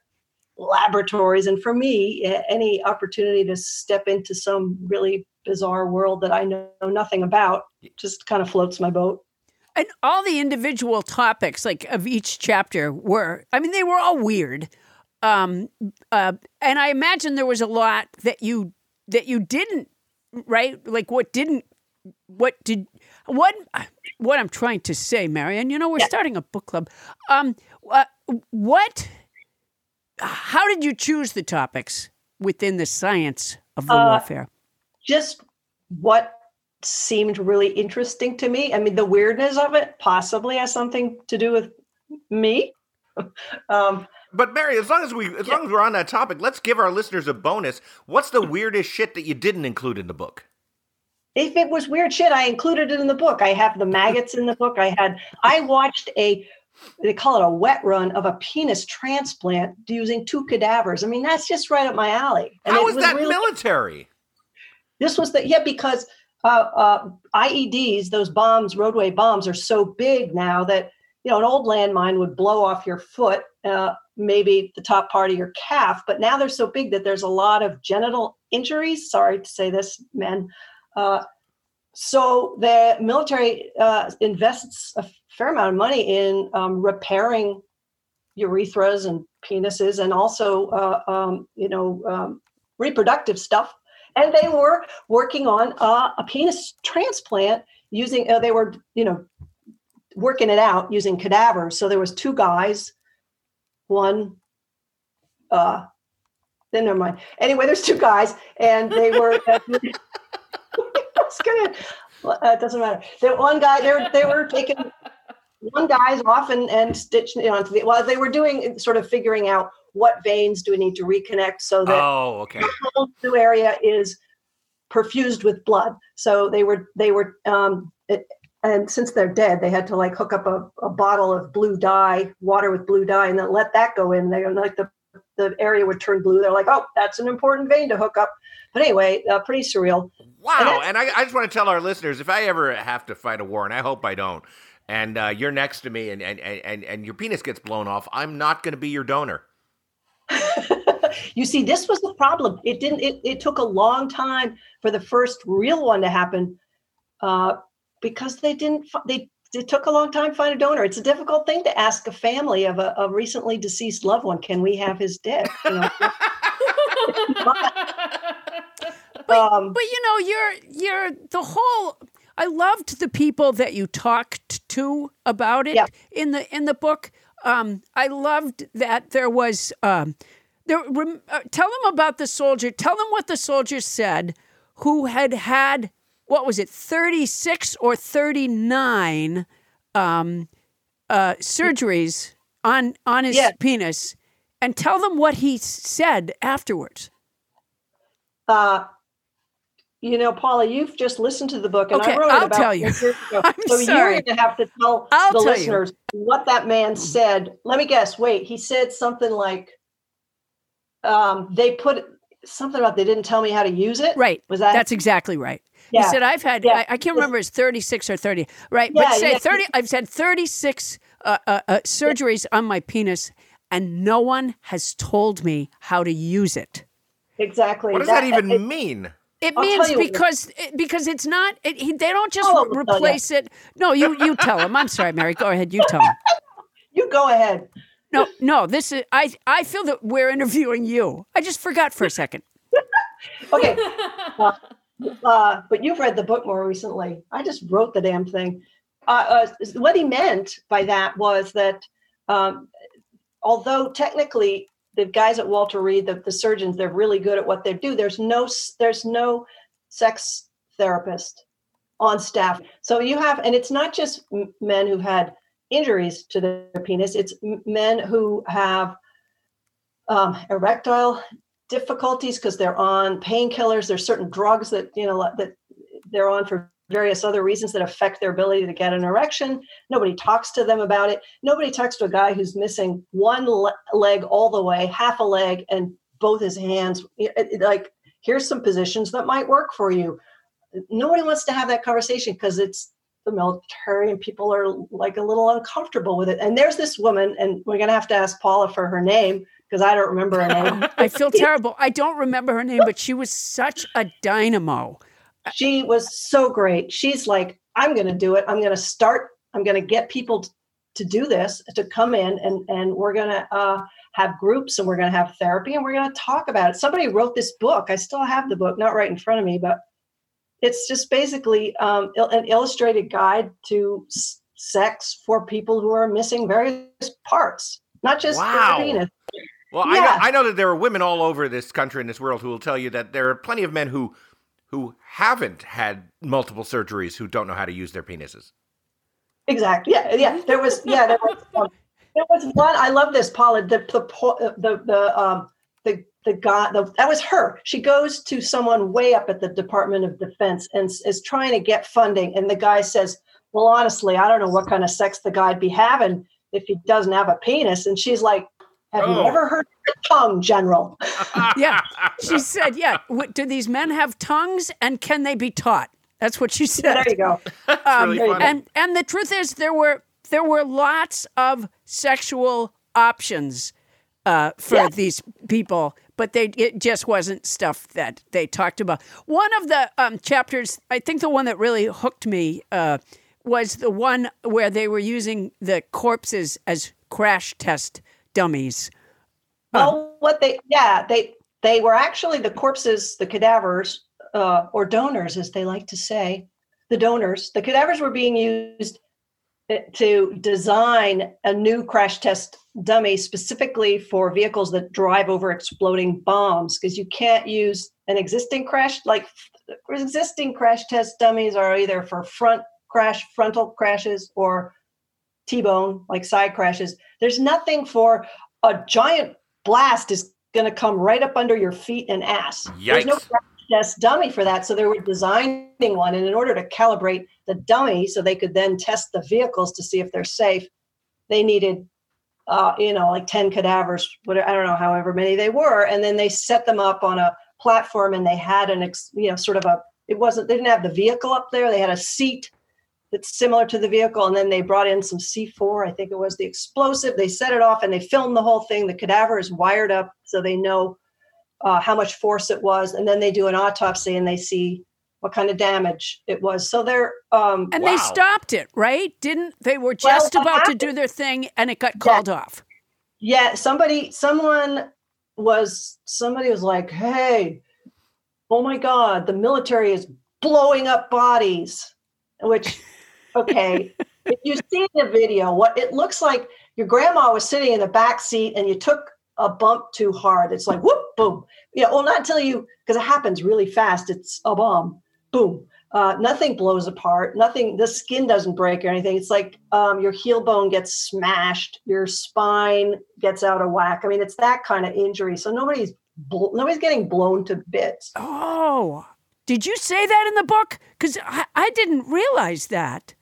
laboratories. And for me, any opportunity to step into some really bizarre world that I know nothing about just kind of floats my boat. And all the individual topics, like of each chapter, were, I mean, they were all weird. Um, uh, and I imagine there was a lot that you that you didn't, right? Like what didn't, what did, what, what I'm trying to say, Marianne. You know, we're starting a book club. Um, uh, what, how did you choose the topics within the science of the Uh, warfare? Just what seemed really interesting to me. I mean, the weirdness of it possibly has something to do with me. [LAUGHS] um, But Mary, as long as we as long as we're on that topic, let's give our listeners a bonus. What's the weirdest shit that you didn't include in the book? if it was weird shit, I included it in the book. I have the maggots in the book. I had I watched a they call it a wet run of a penis transplant using two cadavers. I mean, that's just right up my alley. And How was that really- military? This was the yeah because uh, uh, IEDs, those bombs, roadway bombs, are so big now that you know an old landmine would blow off your foot, uh, maybe the top part of your calf, but now they're so big that there's a lot of genital injuries. Sorry to say this, men. Uh, so the military uh, invests a fair amount of money in um, repairing urethras and penises, and also uh, um, you know um, reproductive stuff and they were working on a penis transplant using uh, they were you know working it out using cadavers so there was two guys one uh then never mind anyway there's two guys and they were [LAUGHS] it's gonna well, uh, it doesn't matter the one guy they were they were taking one guy's off and, and stitching it onto the while they were doing sort of figuring out what veins do we need to reconnect so that Oh, okay. the whole new area is perfused with blood. So they were they were um it, and since they're dead, they had to like hook up a, a bottle of blue dye, water with blue dye, and then let that go in there. And like the the area would turn blue. They're like, oh, that's an important vein to hook up. But anyway, uh, pretty surreal. Wow. that's- And I, I just want to tell our listeners if I ever have to fight a war, and I hope I don't, and uh, you're next to me and, and, and, and your penis gets blown off, I'm not going to be your donor. [LAUGHS] you see, this was the problem. It didn't. It, it took a long time for the first real one to happen, uh, because they didn't. They it took a long time to find a donor. It's a difficult thing to ask a family of a, a recently deceased loved one, "Can we have his dick?" You know? [LAUGHS] [LAUGHS] um, But you know, you're you're the whole. I loved the people that you talked to about it Yeah. in the in the book. Um, I loved that there was. Um, there, rem, uh, tell them about the soldier. Tell them what the soldier said, who had had what was it, thirty six or thirty nine um, uh, surgeries on on his Yeah. penis, and tell them what he said afterwards. uh, you know, Paula, you've just listened to the book, and Okay, I wrote I'll it about tell you. years [LAUGHS] ago. I'm so sorry. you're going to have to tell I'll the tell you. listeners what that man said. Let me guess. Wait, he said something like, um, "They put something about they didn't tell me how to use it." Right. Was that? That's exactly right. Yeah. He said, I've had, Yeah. I, I can't remember, it's 36 or 30, right? Yeah, but say yeah. 30, I've had 36 uh, uh, uh, surgeries on my penis, and no one has told me how to use it. exactly. What does that, even it- mean? It I'll means tell you what- because it, because it's not it, he, they don't just Paula re- will replace it. No, you you tell him. I'm sorry, Mary. Go ahead. You tell him. [LAUGHS] you go ahead. No, no. This is I. I feel that we're interviewing you. I just forgot for a second. [LAUGHS] Okay. [LAUGHS] uh, uh, but you've read the book more recently. I just wrote the damn thing. Uh, uh, what he meant by that was that um, although technically the guys at Walter Reed, the, the surgeons, they're really good at what they do. There's no there's no sex therapist on staff. So you have, and it's not just men who've had injuries to their penis. It's men who have um, erectile difficulties because they're on painkillers. There's certain drugs that you know that they're on for various other reasons that affect their ability to get an erection. Nobody talks to them about it. Nobody talks to a guy who's missing one le- leg all the way, half a leg, and both his hands. Like, here's some positions that might work for you. Nobody wants to have that conversation because it's the military and people are like a little uncomfortable with it. And there's this woman, and we're gonna have to ask Paula for her name because I don't remember her name. [LAUGHS] I feel terrible. I don't remember her name, but she was such a dynamo. she was so great. She's like, I'm going to do it. I'm going to start. I'm going to get people to do this, to come in, and and we're going to uh, have groups, and we're going to have therapy, and we're going to talk about it. Somebody wrote this book. I still have the book, not right in front of me, but it's just basically um, an illustrated guide to s- sex for people who are missing various parts, not just Wow. the penis. Well, I, know, I know that there are women all over this country and this world who will tell you that there are plenty of men who who haven't had multiple surgeries who don't know how to use their penises. Exactly. Yeah, yeah. There was yeah, there was um, there was one. I love this, Paula. The the the the um the the guy the, that was her. She goes to someone way up at the Department of Defense and is trying to get funding, and the guy says, "Well, honestly, I don't know what kind of sex the guy'd be having if he doesn't have a penis." And she's like, "Have you Oh. ever heard of the tongue, General?" [LAUGHS] Yeah, she said, "Yeah, do these men have tongues, and can they be taught?" That's what she said. there you go. [LAUGHS] That's really and and the truth is there were there were lots of sexual options uh, for Yeah. these people but they it just wasn't stuff that they talked about one of the um, chapters i think the one that really hooked me uh, was the one where they were using the corpses as crash test dummies Well, what they yeah they they were actually the corpses, the cadavers, uh, or donors, as they like to say, the donors. The cadavers were being used uh, to design a new crash test dummy specifically for vehicles that drive over exploding bombs, because you can't use an existing crash like existing crash test dummies are either for front crash frontal crashes or T-bone, like side crashes. There's nothing for a giant blast is going to come right up under your feet and ass. There's no crash test dummy for that. So they were designing one, and in order to calibrate the dummy, so they could then test the vehicles to see if they're safe, they needed, uh, you know, like ten cadavers. Whatever I don't know, however many they were, and then they set them up on a platform, and they had an, ex, you know, sort of a. It wasn't. They didn't have the vehicle up there. They had a seat that's similar to the vehicle, and then they brought in some C4. I think it was the explosive. They set it off, and they filmed the whole thing. The cadaver is wired up, so they know uh, how much force it was, and then they do an autopsy and they see what kind of damage it was. So they're um, And Wow. they stopped it, right? Didn't they were just what about to do their thing and it got called off. yeah, somebody, someone was somebody was like, "Hey, oh my God, the military is blowing up bodies," which, okay, if you see the video, what it looks like, your grandma was sitting in the back seat and you took a bump too hard. It's like whoop, boom. Yeah, well, not until you, because it happens really fast. It's a bomb, boom. Uh, nothing blows apart. Nothing. The skin doesn't break or anything. It's like um, your heel bone gets smashed. Your spine gets out of whack. I mean, it's that kind of injury. So nobody's bl- nobody's getting blown to bits. Oh, did you say that in the book? Because I, I didn't realize that.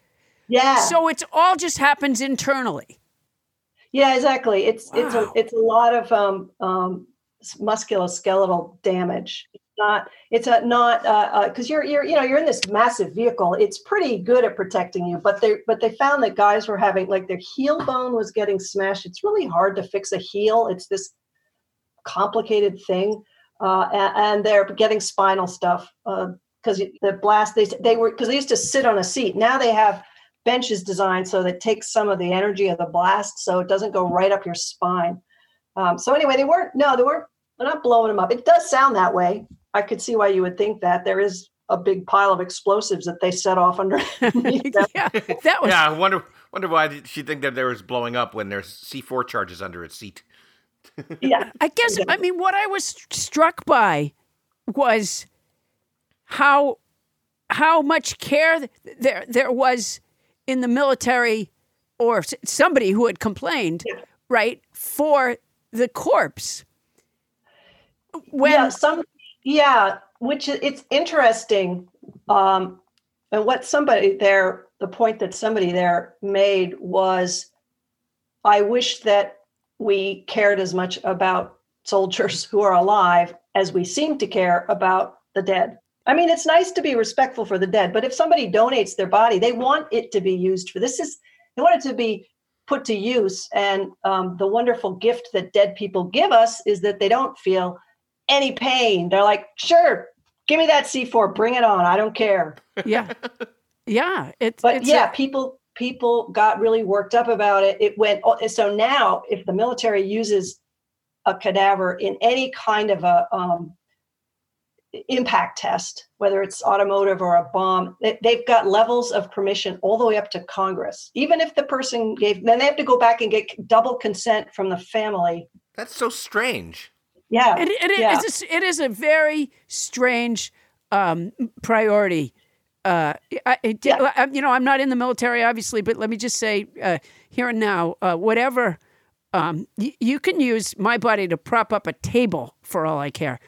Yeah. So it's all just happens internally. Yeah, exactly. It's it's a it's a lot of um, um, musculoskeletal damage. It's not it's a not because you're you're you know you're in this massive vehicle. It's pretty good at protecting you, but they but they found that guys were having like their heel bone was getting smashed. It's really hard to fix a heel. It's this complicated thing, uh, and, and they're getting spinal stuff because the blast they they were because they used to sit on a seat. Now they have benches designed so that it takes some of the energy of the blast so it doesn't go right up your spine. Um, so anyway, they weren't no, they weren't they're not blowing them up. It does sound that way. I could see why you would think that there is a big pile of explosives that they set off [LAUGHS] [LAUGHS] underneath. them. yeah, that was. [LAUGHS] Yeah, I wonder wonder why did she think that there was blowing up when there's C4 charges under its seat. yeah. I guess I mean what I was struck by was how how much care th- there there was in the military or somebody who had complained, right, for the corpse. When yeah, some yeah, which it's interesting. Um, and what somebody there, the point that somebody there made was, I wish that we cared as much about soldiers who are alive as we seem to care about the dead. I mean, it's nice to be respectful for the dead, but if somebody donates their body, they want it to be used for this is they want it to be put to use. And um, the wonderful gift that dead people give us is that they don't feel any pain. They're like, sure, give me that C4, bring it on. I don't care. yeah, yeah, it's But it's yeah, people people got really worked up about it. It went oh, so now if the military uses a cadaver in any kind of a um, impact test, whether it's automotive or a bomb, they, they've got levels of permission all the way up to Congress. Even if the person gave, then they have to go back and get double consent from the family. That's so strange. Yeah, It, it, yeah. is a, s- it is a very strange um, priority. Uh, I, it, Yeah. I- you know, I'm not in the military, obviously, but let me just say uh, here and now, uh, whatever um, y- you can use my body to prop up a table for all I care.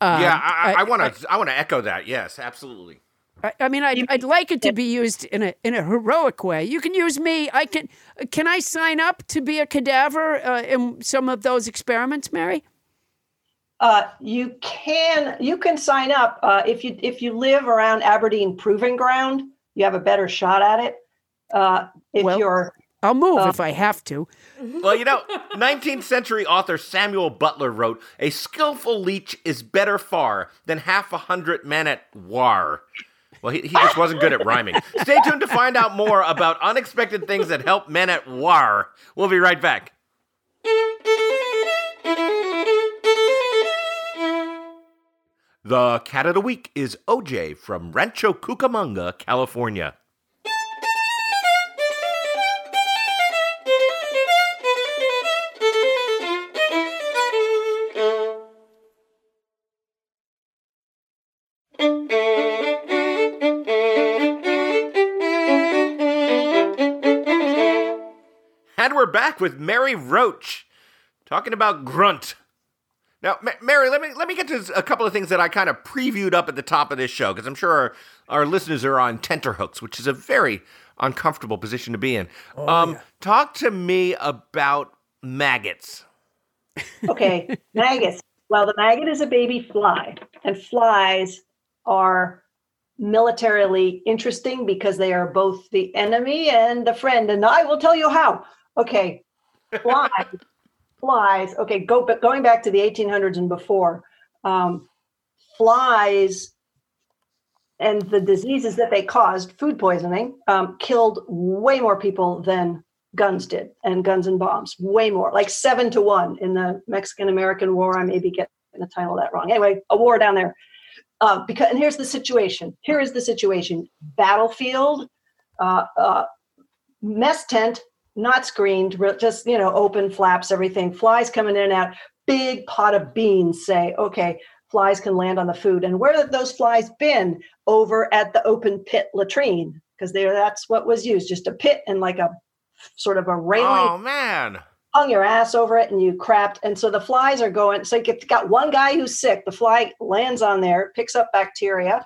Um, yeah, I, I, want to I, want to echo that. Yes, absolutely. I, I mean, I'd, I'd like it to be used in a in a heroic way. You can use me. I can. Can I sign up to be a cadaver uh, in some of those experiments, Mary? Uh, you can you can sign up uh, if you if you live around Aberdeen Proving Ground. You have a better shot at it. Uh, if Well- you're I'll move if oh. I have to. [LAUGHS] Well, you know, 19th century author Samuel Butler wrote, "A skillful leech is better far than half a hundred men at war." Well, he, he just wasn't good at rhyming. [LAUGHS] Stay tuned to find out more about unexpected things that help men at war. We'll be right back. The cat of the week is OJ from Rancho Cucamonga, California. Back with Mary Roach talking about grunt. Now, Ma- Mary, let me let me get to a couple of things that I kind of previewed up at the top of this show because I'm sure our, our listeners are on tenterhooks, which is a very uncomfortable position to be in. um, Talk to me about maggots. Okay, [LAUGHS] maggots. Well, the maggot is a baby fly, and flies are militarily interesting because they are both the enemy and the friend. And I will tell you how. Okay, flies. flies. Okay, go but going back to the 1800s and before, um, flies and the diseases that they caused, food poisoning, um, killed way more people than guns did, and guns and bombs, way more, like seven to one in the Mexican American War. I may be getting the title of that wrong. Anyway, a war down there. Uh, because and here's the situation. Here is the situation: battlefield, uh, uh, mess tent, not screened, just you know, open flaps, everything. Flies coming in and out. Big pot of beans. Say, okay, flies can land on the food. And where have those flies been? Over at the open pit latrine, because there that's what was used, just a pit and like a sort of a railing Oh man, hung your ass over it and you crapped. And so the flies are going. So you get- got one guy who's sick. The fly lands on there, picks up bacteria,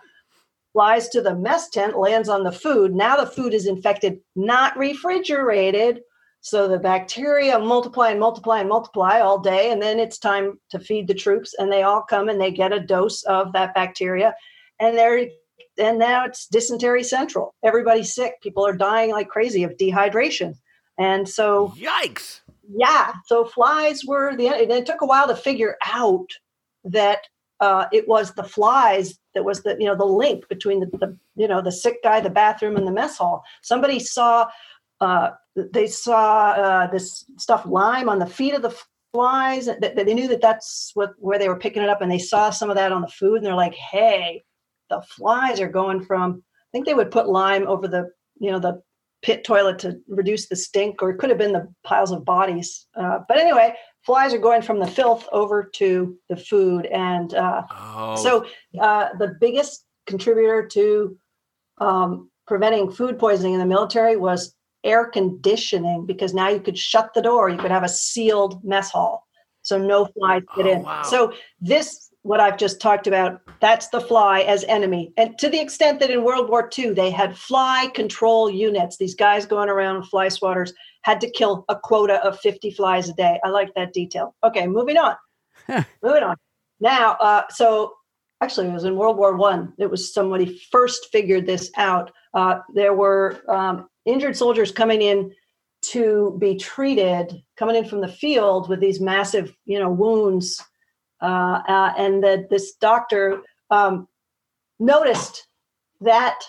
flies to the mess tent, lands on the food. Now the food is infected, not refrigerated. So the bacteria multiply and multiply and multiply all day. And then it's time to feed the troops. And they all come and they get a dose of that bacteria. And they're and now it's dysentery central. Everybody's sick. People are dying like crazy of dehydration. And so yikes! yeah so flies were the and it took a while to figure out that uh, it was the flies that was the you know the link between the, the you know the sick guy the bathroom and the mess hall somebody saw uh, they saw uh, this stuff lime on the feet of the flies that they knew that that's what where they were picking it up and they saw some of that on the food and they're like hey the flies are going from i think they would put lime over the you know the pit toilet to reduce the stink, or it could have been the piles of bodies. Uh, but anyway, flies are going from the filth over to the food, and uh, Oh, so uh, the biggest contributor to um, preventing food poisoning in the military was air conditioning, because now you could shut the door, you could have a sealed mess hall, so no flies get Oh, in. wow. So this. What I've just talked about, that's the fly as enemy. And to the extent that in World War II, they had fly control units, these guys going around with fly swatters had to kill a quota of 50 flies a day. I like that detail. Okay, moving on. moving on. Now, uh, so actually, it was in World War One. It was somebody first figured this out. Uh, there were um, injured soldiers coming in to be treated, coming in from the field with these massive, you know, wounds, uh, uh, and that this doctor um, noticed that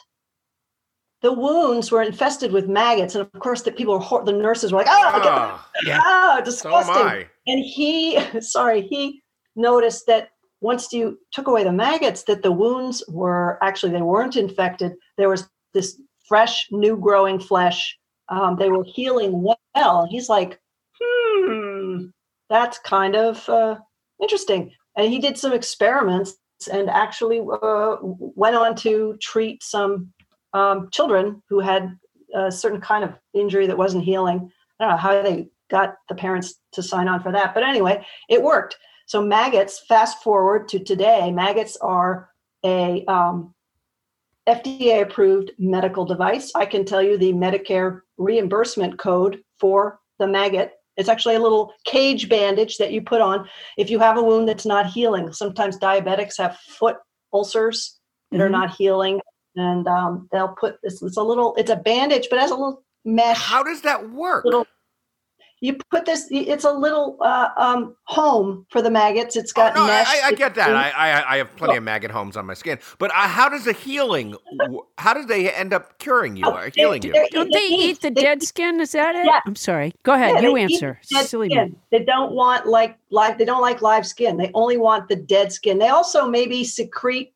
the wounds were infested with maggots, and of course, the people, were the nurses were like, "Oh, get the Ah, [LAUGHS] ah, so disgusting. And he, [LAUGHS] sorry, he noticed that once you took away the maggots, that the wounds were actually they weren't infected. There was this fresh, new growing flesh. Um, they were healing well. He's like, hmm, that's kind of uh, interesting. And he did some experiments and actually uh, went on to treat some um, children who had a certain kind of injury that wasn't healing. I don't know how they got the parents to sign on for that, but anyway, it worked. So maggots. Fast forward to today, maggots are a um, FDA-approved medical device. I can tell you the Medicare reimbursement code for the maggot. It's actually a little cage bandage that you put on if you have a wound that's not healing. Sometimes diabetics have foot ulcers that are Mhm. not healing, and um, they'll put this. It's a little. It's a bandage, but it has a little mesh How does that work? little you put this it's a little uh, um, home for the maggots it's Oh, got no, mesh I, I get that. I, I I have plenty of maggot homes on my skin, but uh, how does the healing? How does they end up curing you Oh, or they- healing you? Don't they eat the they- dead skin? Is that it? Yeah. I'm sorry. Go ahead. yeah, you answer. Silly skin. man. they don't want like live they don't like live skin they only want the dead skin they also maybe secrete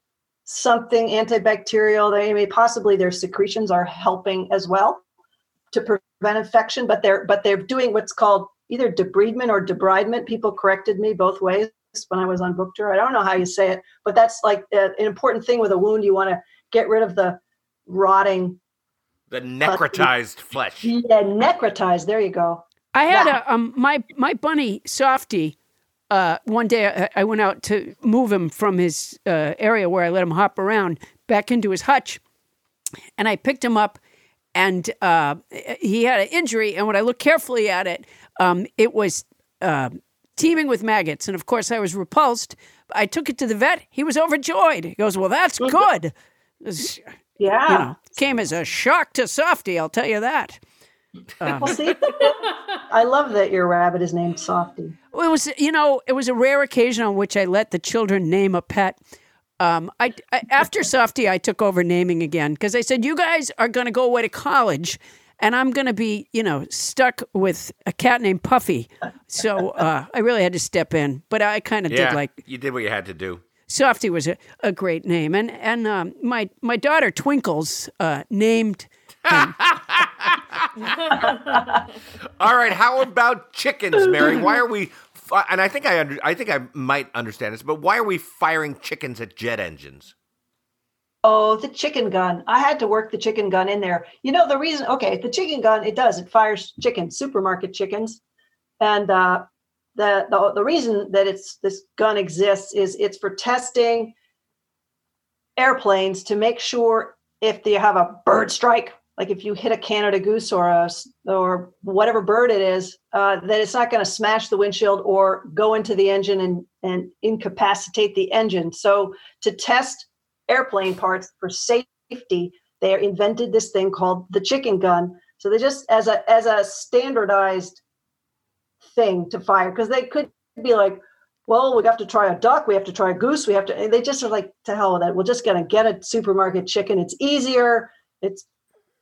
something antibacterial they may possibly their secretions are helping as well to prevent infection but they're but they're doing what's called either debridement or debridement people corrected me both ways when i was on book tour i don't know how you say it but that's like uh, an important thing with a wound you want to get rid of the rotting The necrotized flesh. yeah necrotized there you go I had a um my my bunny Softy. Uh, one day I, I went out to move him from his uh, area where I let him hop around back into his hutch, and I picked him up, and uh, he had an injury. And when I looked carefully at it, um, it was uh, teeming with maggots. And of course, I was repulsed. I took it to the vet. He was overjoyed. He goes, "Well, that's [LAUGHS] good." Yeah. you know, came as a shock to Softy. I'll tell you that. Well, see, [LAUGHS] I love that your rabbit is named Softy. Well, It was, you know, it was a rare occasion on which I let the children name a pet. Um, I, I after Softy, I took over naming again because I said, "You guys are going to go away to college, and I'm going to be, you know, stuck with a cat named Puffy." So uh, I really had to step in, but I kind of Yeah, did like you did what you had to do. Softy was a, a great name, and and um, my my daughter Twinkles uh, named. [LAUGHS] [LAUGHS] All right, how about chickens, Mary? Why are we? fi- And I think I under, I think I might understand this, but why are we firing chickens at jet engines? Oh, the chicken gun. I had to work the chicken gun in there. You know, the reason, okay, the chicken gun, it does, it fires chickens, supermarket chickens. And uh, the, the, the reason that it's this gun exists is it's for testing airplanes to make sure if they have a bird strike, like if you hit a Canada goose or a or whatever bird it is, uh, that it's not going to smash the windshield or go into the engine and and incapacitate the engine. So to test airplane parts for safety, they invented this thing called the chicken gun. So they just as a as a standardized thing to fire because they could be like, well, we have to try a duck, we have to try a goose, we have to. They just are like, to hell with that. We're just gonna get a supermarket chicken. It's easier. It's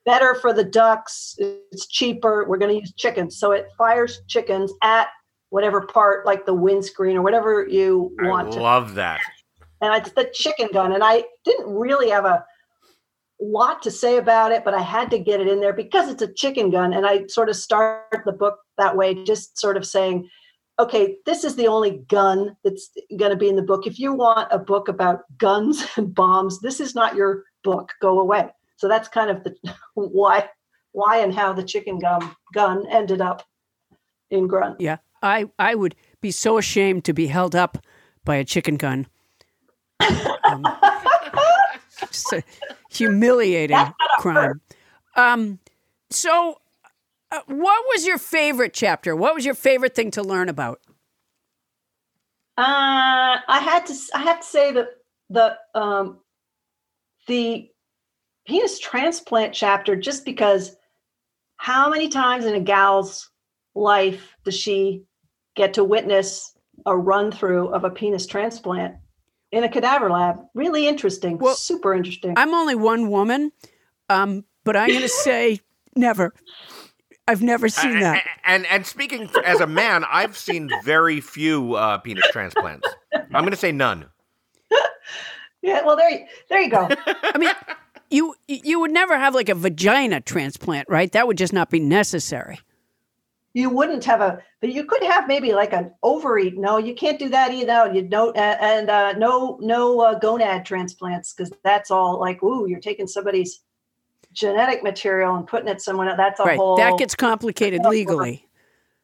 better for the ducks. It's cheaper. We're gonna use chickens. So it fires chickens at whatever part, like the windscreen or whatever you I want to love that. and it's the chicken gun. And I didn't really have a lot to say about it, but I had to get it in there because it's a chicken gun. And I sort of start the book that way, just sort of saying, okay, this is the only gun that's going to be in the book. If you want a book about guns [LAUGHS] and bombs, this is not your book. Go away. So that's kind of the [LAUGHS] why, why and how the chicken gun gun ended up in Grunt. Yeah, I I would be so ashamed to be held up by a chicken gun. Um, [LAUGHS] just a humiliating crime. Um, so, uh, what was your favorite chapter? What was your favorite thing to learn about? Uh, I had to. I have to say that the um, the penis transplant chapter, just because how many times in a gal's life does she get to witness a run through of a penis transplant in a cadaver lab? Really interesting. Well, super interesting. I'm only one woman, um, but I'm going to say [LAUGHS] never. I've never seen that. And and speaking as a man, I've seen very few uh, penis transplants. I'm going to say none. [LAUGHS] yeah. Well, there. you- There you go. I mean, you you would never have like a vagina transplant, right? That would just not be necessary. you wouldn't have a but you could have maybe like an ovary no you can't do that either you don't uh, and uh, no no uh, gonad transplants because that's all like ooh you're taking somebody's genetic material and putting it somewhere else. that's a Right. whole That gets complicated legally.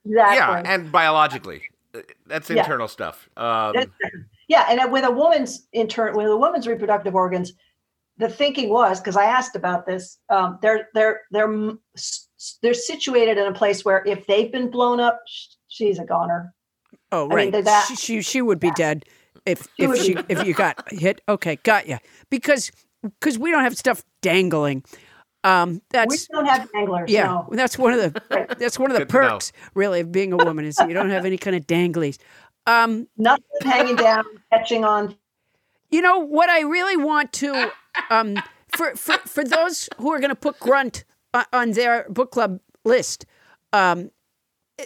exactly. Yeah, and biologically, Uh, that's Yeah. internal stuff. Um, yeah and with a woman's intern with a woman's reproductive organs the thinking was because i asked about this um, they're they're they're m- s- s- they're situated in a place where if they've been blown up she's a goner Oh, mean, right. did that- she, she she would be dead if She if she be- if you got hit. Okay, got you. Because because we don't have stuff dangling. Um, we that's don't have danglers yeah. no. That's one of the that's one of the Good perks really of being a woman is you don't have any kind of danglies. Um, nothing hanging down, catching on. You know what I really want to um, for for for those who are going to put Grunt on their book club list. Um,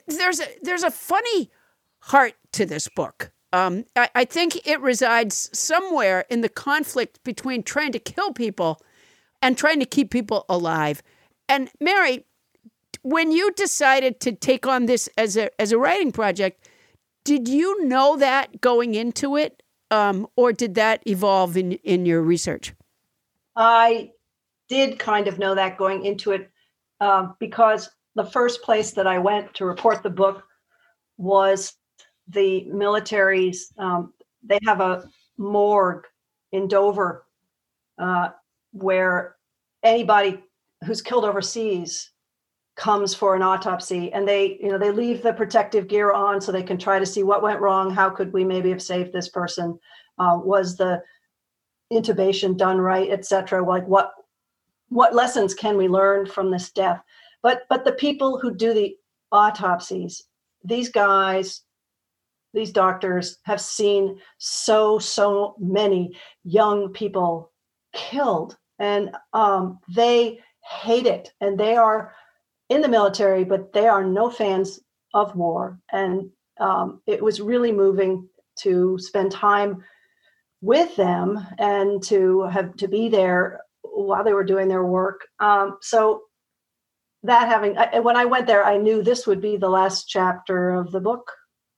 there's a there's a funny heart to this book. Um, I, I think it resides somewhere in the conflict between trying to kill people and trying to keep people alive. And Mary, when you decided to take on this as a as a writing project, did you know that going into it, um, or did that evolve in in your research? I did kind of know that going into it um, because the first place that I went to report the book was the military's. Um, they have a morgue in Dover uh, where anybody who's killed overseas comes for an autopsy and they you know they leave the protective gear on so they can try to see what went wrong how could we maybe have saved this person uh, was the intubation done right etc like what what lessons can we learn from this death? But but the people who do the autopsies these guys these doctors have seen so so many young people killed. And um, they hate it. And they are in the military but they are no fans of war. And um, it was really moving to spend time with them and to have to be there while they were doing their work um, so that having I, when i went there i knew this would be the last chapter of the book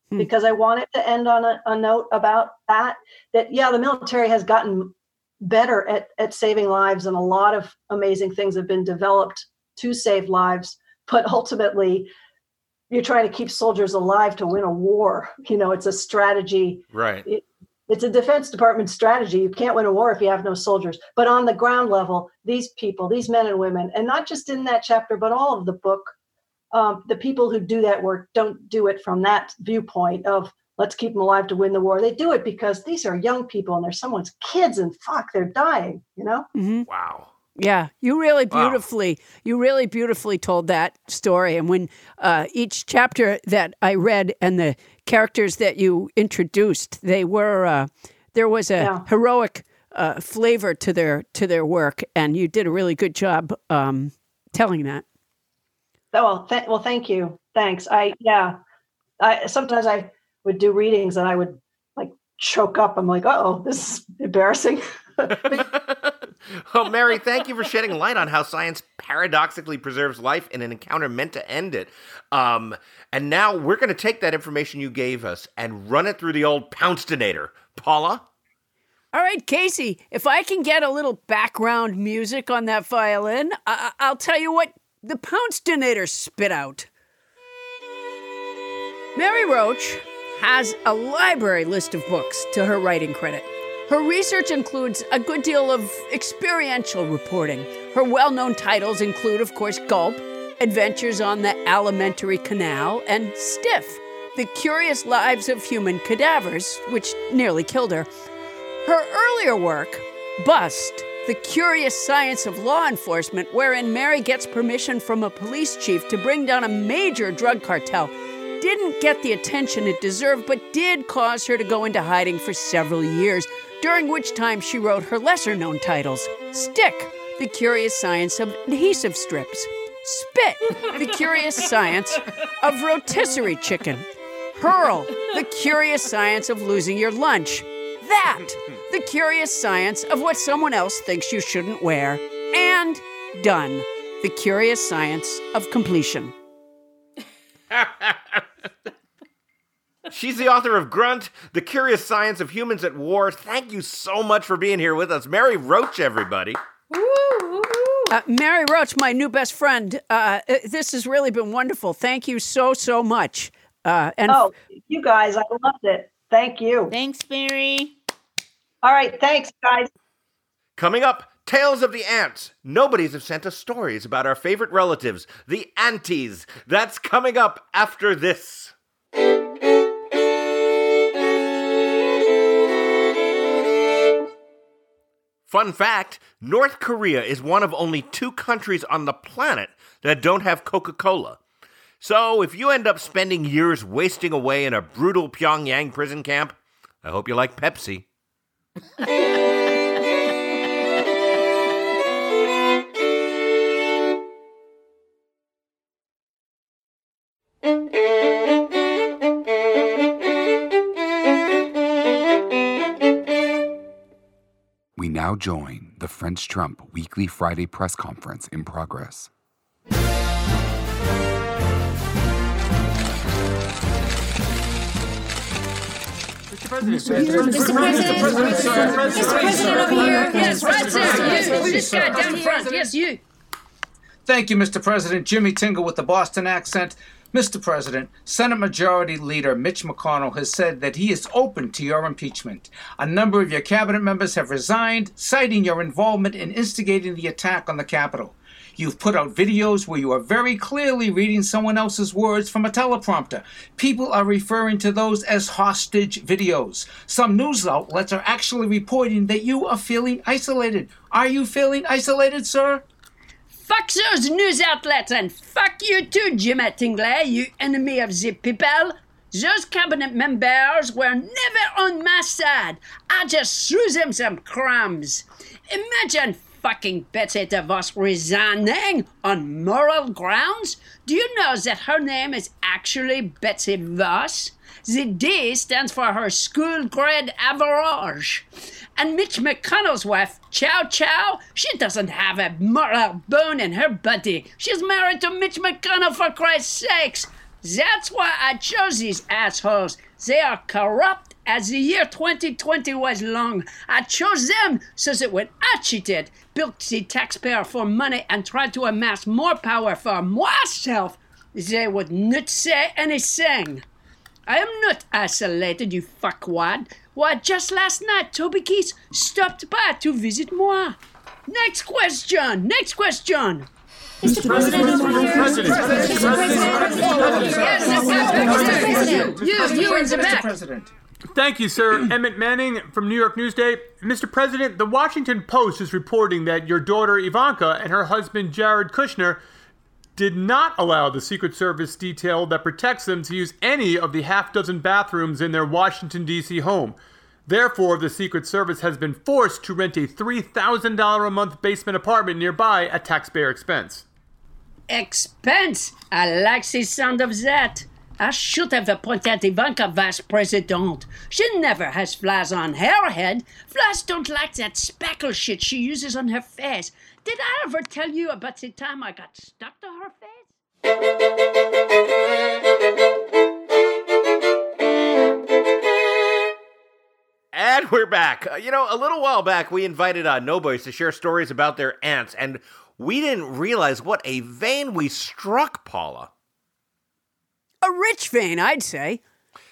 Hmm. because i wanted to end on a, a note about that that yeah the military has gotten better at, at saving lives and a lot of amazing things have been developed to save lives but ultimately you're trying to keep soldiers alive to win a war you know it's a strategy Right. It's a defense department strategy. You can't win a war if you have no soldiers. But on the ground level these people these men and women and not just in that chapter but all of the book um, the people who do that work don't do it from that viewpoint of let's keep them alive to win the war. They do it because these are young people and they're someone's kids and fuck they're dying you know? Hmm Wow. Yeah, you really Wow. beautifully, you really beautifully told that story. And when uh, each chapter that I read and the characters that you introduced, they were uh, there was a Yeah. heroic uh, flavor to their to their work, and you did a really good job um, telling that. Oh, well, th- well, thank you. Thanks. I yeah. I sometimes I would do readings and I would like choke up. I'm like, oh, this is embarrassing. [LAUGHS] well, [LAUGHS] Mary, thank you for shedding light on how science paradoxically preserves life in an encounter meant to end it. Um, and now we're going to take that information you gave us and run it through the old Pouncedonator. Paula? All right, Casey, if I can get a little background music on that violin, I- I- I'll tell you what the Pounce Donator spit out. Mary Roach has a library list of books to her writing credit. Her research includes a good deal of experiential reporting. Her well known titles include, of course, Gulp, Adventures on the Alimentary Canal, and Stiff, The Curious Lives of Human Cadavers, which nearly killed her. Her earlier work, Bust, The Curious Science of Law Enforcement, wherein Mary gets permission from a police chief to bring down a major drug cartel, didn't get the attention it deserved, but did cause her to go into hiding for several years, during which time she wrote her lesser known titles Stick, The Curious Science of Adhesive Strips, Spit, The Curious Science of Rotisserie Chicken, Hurl, The Curious Science of Losing Your Lunch, That, The Curious Science of What Someone Else Thinks You Shouldn't Wear, and Done, The Curious Science of Completion. [LAUGHS] She's the author of Grunt, The Curious Science of Humans at War. Thank you so much for being here with us. Mary Roach, everybody. Uh, Mary Roach, my new best friend, uh, uh, this has really been wonderful. Thank you so, so much. Uh, and oh, you guys, I loved it. Thank you. Thanks, Mary. All right, thanks, guys. Coming up, Tales of the Ants. Nobody's have sent us stories about our favorite relatives, the Anties. That's coming up after this. Fun fact North Korea is one of only two countries on the planet that don't have Coca Cola. So if you end up spending years wasting away in a brutal Pyongyang prison camp, I hope you like Pepsi. [LAUGHS] now join the French Trump weekly Friday press conference in progress. Yes, right there. You, this guy down front. Yes, you. Thank you, Mr. President. Jimmy Tingle with the Boston accent. Mr. President, Senate Majority Leader Mitch McConnell has said that he is open to your impeachment. A number of your cabinet members have resigned, citing your involvement in instigating the attack on the Capitol. You've put out videos where you are very clearly reading someone else's words from a teleprompter. People are referring to those as hostage videos. Some news outlets are actually reporting that you are feeling isolated. Are you feeling isolated, sir? Fuck those news outlets and fuck you too, Jim Tingley, you enemy of the people. Those cabinet members were never on my side. I just threw them some crumbs. Imagine fucking Betsy DeVos resigning on moral grounds. Do you know that her name is actually Betsy Voss? The D stands for her school grade average. And Mitch McConnell's wife, Chow Chow, she doesn't have a moral bone in her body. She's married to Mitch McConnell for Christ's sakes. That's why I chose these assholes. They are corrupt as the year 2020 was long. I chose them so that when I cheated, built the taxpayer for money, and tried to amass more power for myself, they would not say anything. I am not isolated, you fuckwad. Why, just last night, Toby Keith stopped by to visit moi. Next question, next question. Mr. President, Yes, You, you in the Mr. back. President. Thank you, sir. Emmett Manning from New York Newsday. Mr. President, the Washington Post is reporting that your daughter Ivanka and her husband Jared Kushner did not allow the Secret Service detail that protects them to use any of the half dozen bathrooms in their Washington, D.C. home. Therefore, the Secret Service has been forced to rent a $3,000 a month basement apartment nearby at taxpayer expense. Expense. I like the sound of that. I should have appointed Ivanka vice president. She never has flies on her head. Flies don't like that speckle shit she uses on her face. Did I ever tell you about the time I got stuck to her face? And we're back. Uh, you know, a little while back, we invited uh, Noboys to share stories about their ants, and we didn't realize what a vein we struck, Paula. A rich vein, I'd say.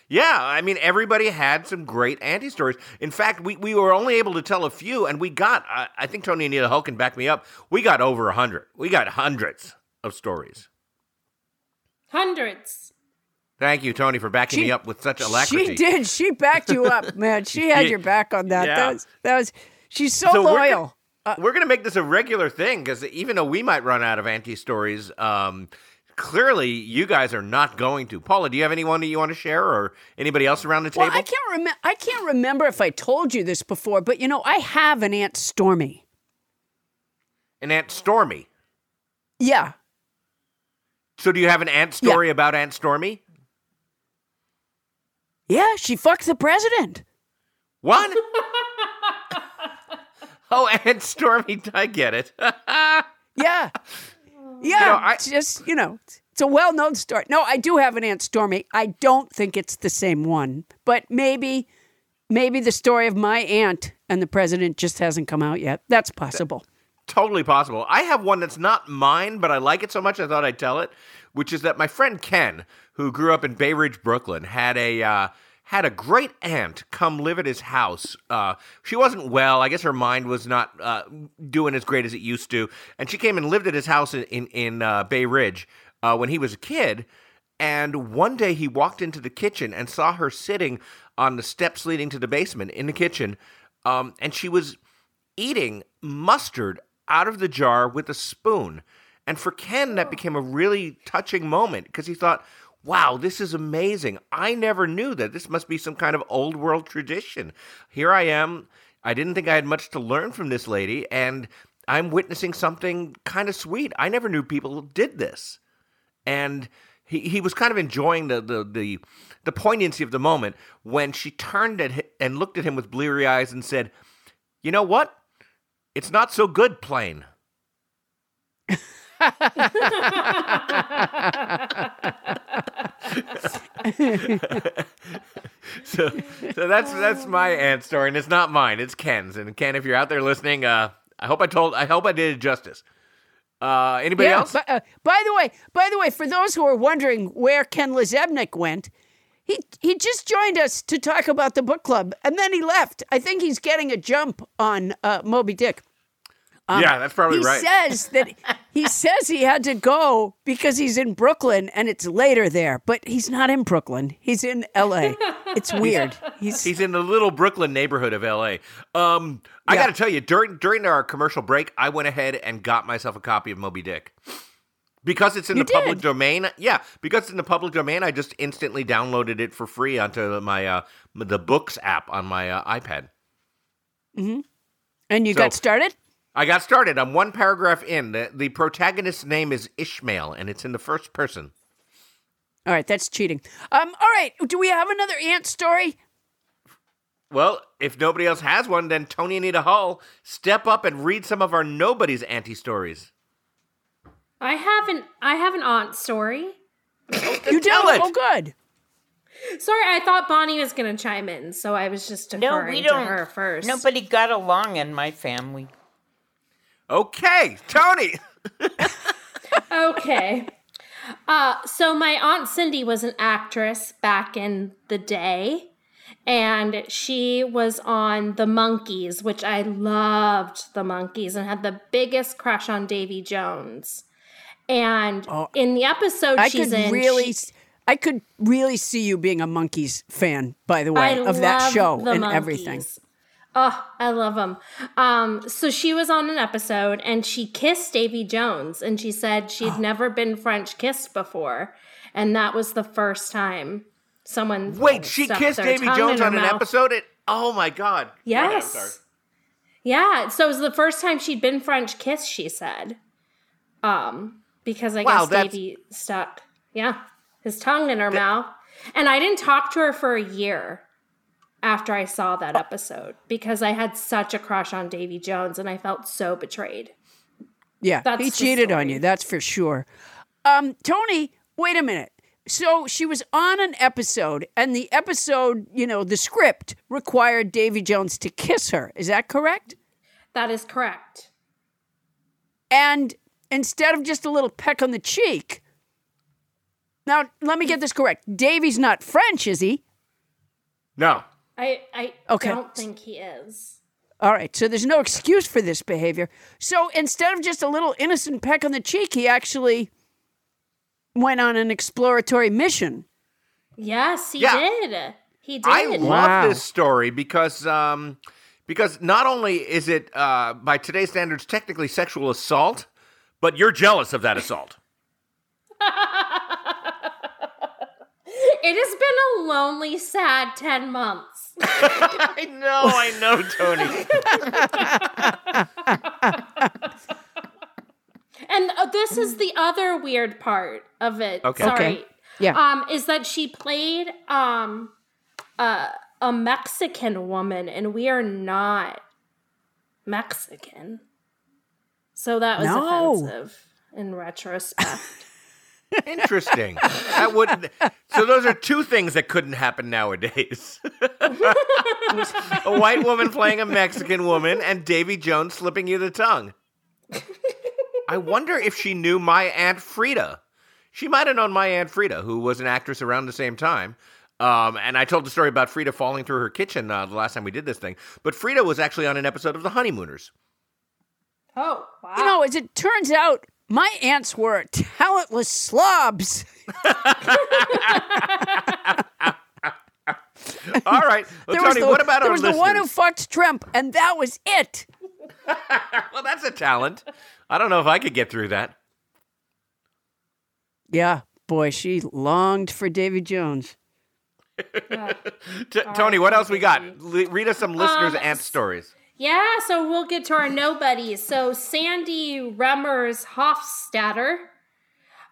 Yeah, I mean, everybody had some great anti stories. In fact, we, we were only able to tell a few, and we got, I, I think Toni and Anita Hull can back me up, we got over a 100. We got hundreds of stories. Hundreds. Thank you, Toni, for backing She- me up with such alacrity. She did. She backed you up, [LAUGHS] man. She had your back on that. Yeah. That was that was she's so, So we're loyal. gonna- We're going to make this a regular thing because even though we might run out of anti stories, um, clearly you guys are not going to. Paula, do you have anyone that you want to share or anybody else around the well, table? I can't remember I can't remember if I told you this before, but you know, I have an Aunt Stormy. An Aunt Stormy. Yeah. So do you have an Aunt story about Aunt Stormy? Yeah, she fucked the president. What? [LAUGHS] oh, Aunt Stormy, I get it. [LAUGHS] Yeah. Yeah. know, I- it's just, you know, it's- a well known story. No, I do have an Aunt Stormy. I don't think it's the same one, but maybe, maybe the story of my aunt and the president just hasn't come out yet. That's possible. totally possible. I have one that's not mine, but I like it so much I thought I'd tell it, which is that my friend Ken, who grew up in Bay Ridge, Brooklyn, had a uh, had a great aunt come live at his house. Uh, she wasn't well. I guess her mind was not uh, doing as great as it used to, and she came and lived at his house in in, in uh, Bay Ridge uh, when he was a kid. And one day he walked into the kitchen and saw her sitting on the steps leading to the basement in the kitchen, um, and she was eating mustard out of the jar with a spoon. And for Ken, that became a really touching moment because he thought, wow, this is amazing. I never knew that. This must be some kind of old world tradition. Here I am. I didn't think I had much to learn from this lady, and I'm witnessing something kind of sweet. I never knew people did this. And he, he was kind of enjoying the, the, the, the poignancy of the moment when she turned at hi- and looked at him with bleary eyes and said, You know what? It's not so good plain. [LAUGHS] [LAUGHS] [LAUGHS] [LAUGHS] so, so that's that's my aunt story, and it's not mine. It's Ken's. And Ken, if you're out there listening, uh, I hope I told, I hope I did it justice. Uh, anybody yeah, else? But, uh, by the way, by the way, for those who are wondering where Ken LaZebnik went, he he just joined us to talk about the book club, and then he left. I think he's getting a jump on uh, Moby Dick. Um, yeah, that's probably he right. says that he [LAUGHS] says he had to go because he's in Brooklyn and it's later there, but he's not in Brooklyn. He's in L.A. It's [LAUGHS] weird. He's He's in the little Brooklyn neighborhood of LA. Um, I Yeah. got to tell you, during during our commercial break, I went ahead and got myself a copy of Moby Dick. Because it's in You the public domain, yeah. Because it's in the public domain, I just instantly downloaded it for free onto my uh, the Books app on my uh, iPad. Mhm. and you So- got started. I got started. I'm one paragraph in. The, the protagonist's name is Ishmael, and it's in the first person. All right, that's cheating. Um, all right, do we have another ant story? Well, if nobody else has one, then Toni Anita Hull, step up and read some of our nobody's anti stories. I have an I have an aunt story. [LAUGHS] You tell do? it. Oh, good. Sorry, I thought Bonnie was going to chime in, so I was just No, we to don't. her first. Nobody got along in my family. Okay, Toni. okay. Uh, so my aunt Cindy was an actress back in the day, and she was on The Monkees, which I loved The Monkees and had the biggest crush on Davy Jones. And in the episode Oh, I she's could in, really, she- s- I could really see you being a Monkees fan. By the way, I of that show the and Monkees. everything. Oh, I love them. Um, so she was on an episode and she kissed Davy Jones and she said she'd never been French kissed before. And that was the first time someone Wait, she kissed Davy Jones on an mouth. episode? It, oh my God. Go ahead, I'm Yes. Yeah. So it was the first time she'd been French kissed, she said. Um, because I Wow, guess that's- Davy stuck, yeah, his tongue in her mouth. And I didn't talk to her for a year after I saw that episode because I had such a crush on Davy Jones and I felt so betrayed. Yeah, That's he cheated on you. That's for sure. Um, Toni, wait a minute. So she was on an episode, and the episode, you know, the script required Davy Jones to kiss her. Is that correct? That is correct. And instead of just a little peck on the cheek, now let me get this correct. Davy's not French, is he? No. I I Okay. don't think he is. All right, so there's no excuse for this behavior. So instead of just a little innocent peck on the cheek, he actually went on an exploratory mission. Yes, he Yeah. did. He did. I love Wow. this story because um, because not only is it uh, by today's standards technically sexual assault, but you're jealous of that assault. [LAUGHS] [LAUGHS] It has been a lonely, sad 10 months. [LAUGHS] I know, I know, Toni. And uh, this is the other weird part of it. Okay. Sorry. Okay. Yeah. Um, is that she played um a a Mexican woman, and we are not Mexican. So that was No. offensive in retrospect. Interesting. That would. So those are two things that couldn't happen nowadays: [LAUGHS] a white woman playing a Mexican woman, and Davy Jones slipping you the tongue. I wonder if she knew my aunt Frida. She might have known my aunt Frida, who was an actress around the same time. Um, and I told the story about Frida falling through her kitchen uh, the last time we did this thing. But Frida was actually on an episode of The Honeymooners. oh, wow. You know, as it turns out, my aunts were talentless slobs. [LAUGHS] All right, well, There was Toni, the, what about there our was the one who fucked Trump, and that was it. [LAUGHS] well, that's a talent. I don't know if I could get through that. Yeah, boy, she longed for Davy Jones. [LAUGHS] T- Toni, what else we got? Le- read us some listeners' Um, ant stories. Yeah, so we'll get to our nobodies. So Sandy Remmers Hofstadter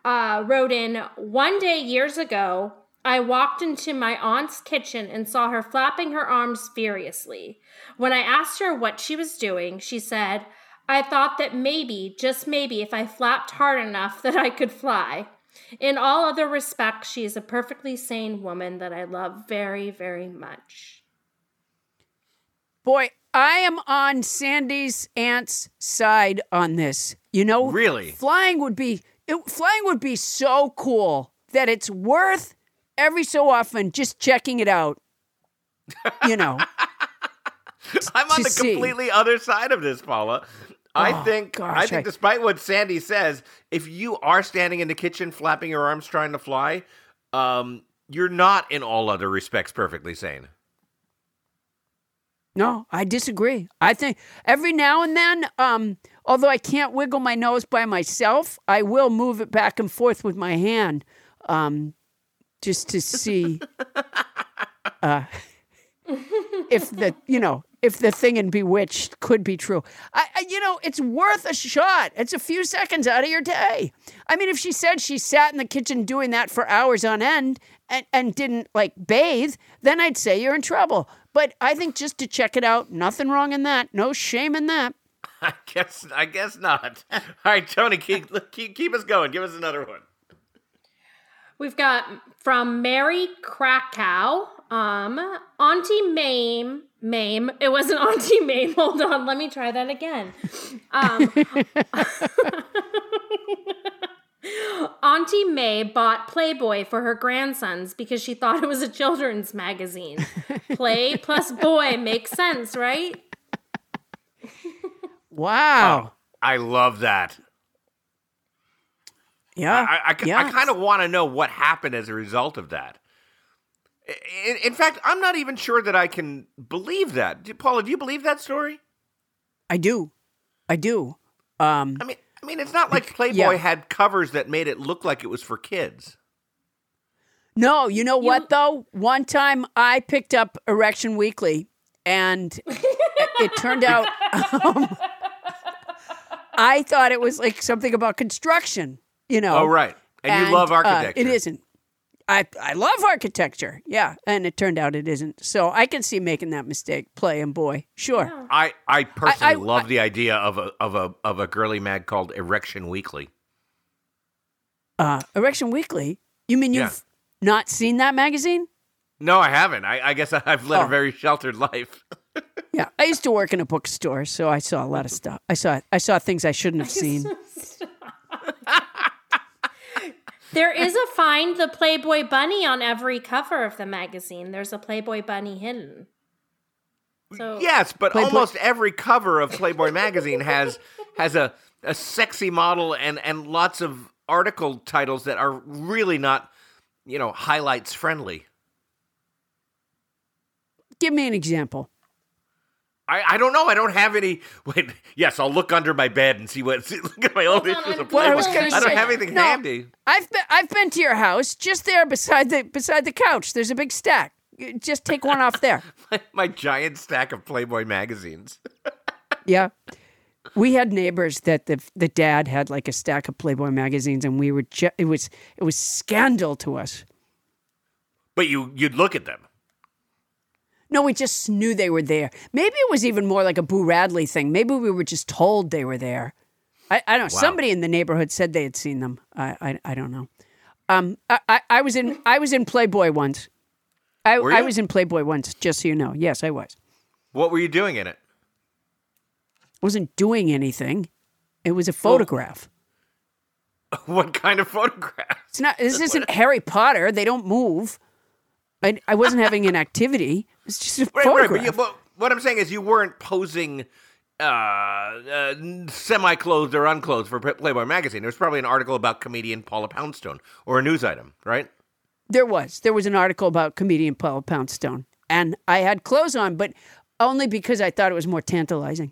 uh, wrote in One day years ago, I walked into my aunt's kitchen and saw her flapping her arms furiously. When I asked her what she was doing, she said, I thought that maybe, just maybe, if I flapped hard enough, [LAUGHS] that I could fly. In all other respects, she is a perfectly sane woman that I love very, very much. Boy, I am on Sandy's aunt's side on this. You know, Really? flying would be it, flying would be so cool that it's worth every so often just checking it out. You know, [LAUGHS] I'm on the see. completely other side of this, Paula. I Oh, think I think I- despite what Sandy says, if you are standing in the kitchen flapping your arms trying to fly, um, you're not in all other respects perfectly sane. No, I disagree. I think every now and then, um, although I can't wiggle my nose by myself, I will move it back and forth with my hand, um, just to see. [LAUGHS] uh, if the you know if the thing in Bewitched could be true, I, I you know it's worth a shot. It's a few seconds out of your day. I mean, if she said she sat in the kitchen doing that for hours on end and and didn't like bathe, then I'd say you're in trouble. But I think just to check it out, nothing wrong in that. No shame in that. [LAUGHS] I guess I guess not. [LAUGHS] All right, Toni, keep keep, keep us going. Give us another one. We've got from Mary Krakow, um, Auntie Mame, Mame. It wasn't [LAUGHS] Auntie Mame. Hold on, let me try that again. Um, Auntie May bought Playboy for her grandsons because she thought it was a children's magazine. [LAUGHS] Play plus boy makes sense, right? Wow. I love that. Yeah. I, I, yeah. kind of want to know what happened as a result of that. In, in fact, I'm not even sure that I can believe that. Do- Paula, do you believe that story? I do. I do. Um, I mean, I mean, it's not like Playboy Yeah. had covers that made it look like it was for kids. No, you know what though? One time I picked up Erection Weekly, and it, it turned out [LAUGHS] um, I thought it was like something about construction. You know? Oh, right. And, you love uh, architecture. it isn't. I I love architecture. Yeah, and it turned out it isn't. So I can see making that mistake. Play and boy, sure. I, I personally I- love the idea of a of a of a girly mag called Erection Weekly. Uh, Erection Weekly. You mean you've Yeah. not seen that magazine? No, I haven't. I, I guess [LAUGHS] I've led Oh. a very sheltered life. [LAUGHS] Yeah, I used to work in a bookstore, so I saw a lot of stuff. I saw I saw things I shouldn't have seen. [LAUGHS] There is a find the Playboy bunny on every cover of the magazine. There's a Playboy bunny hidden. So Yes, but Playboy- almost every cover of Playboy magazine has has a, a sexy model and and lots of article titles that are really not, you know, highlights friendly. Give me an example. I, I don't know. I don't have any. Wait, yes, I'll look under my bed and see what. See, [LAUGHS] look at my old Hold issues of Well, I Playboy. was gonna I don't say- have anything No. handy. I've been I've been to your house, just there beside the beside the couch. There's a big stack. Just take one off there. [LAUGHS] My, my giant stack of Playboy magazines. [LAUGHS] Yeah. We had neighbors that the the dad had like a stack of Playboy magazines, and we were ju- it was it was scandal to us. But you you'd look at them. No, we just knew they were there. Maybe it was even more like a Boo Radley thing. Maybe we were just told they were there. I, I don't know. Wow. Somebody in the neighborhood said they had seen them. I I, I don't know. Um, I, I, I was in I was in Playboy once. I, I was in Playboy once, just so you know. Yes, I was. What were you doing in it? wasn't doing anything. It was a photograph. [LAUGHS] What kind of photograph? It's not. This isn't Harry Potter. They don't move. I, I wasn't having an activity. It's just a Right, right. photograph. But, you, but what I'm saying is, you weren't posing uh, uh, semi-clothed or unclothed for Playboy magazine. There was probably an article about comedian Paula Poundstone or a news item, right? There was. There was an article about comedian Paula Poundstone, and I had clothes on, but only because I thought it was more tantalizing.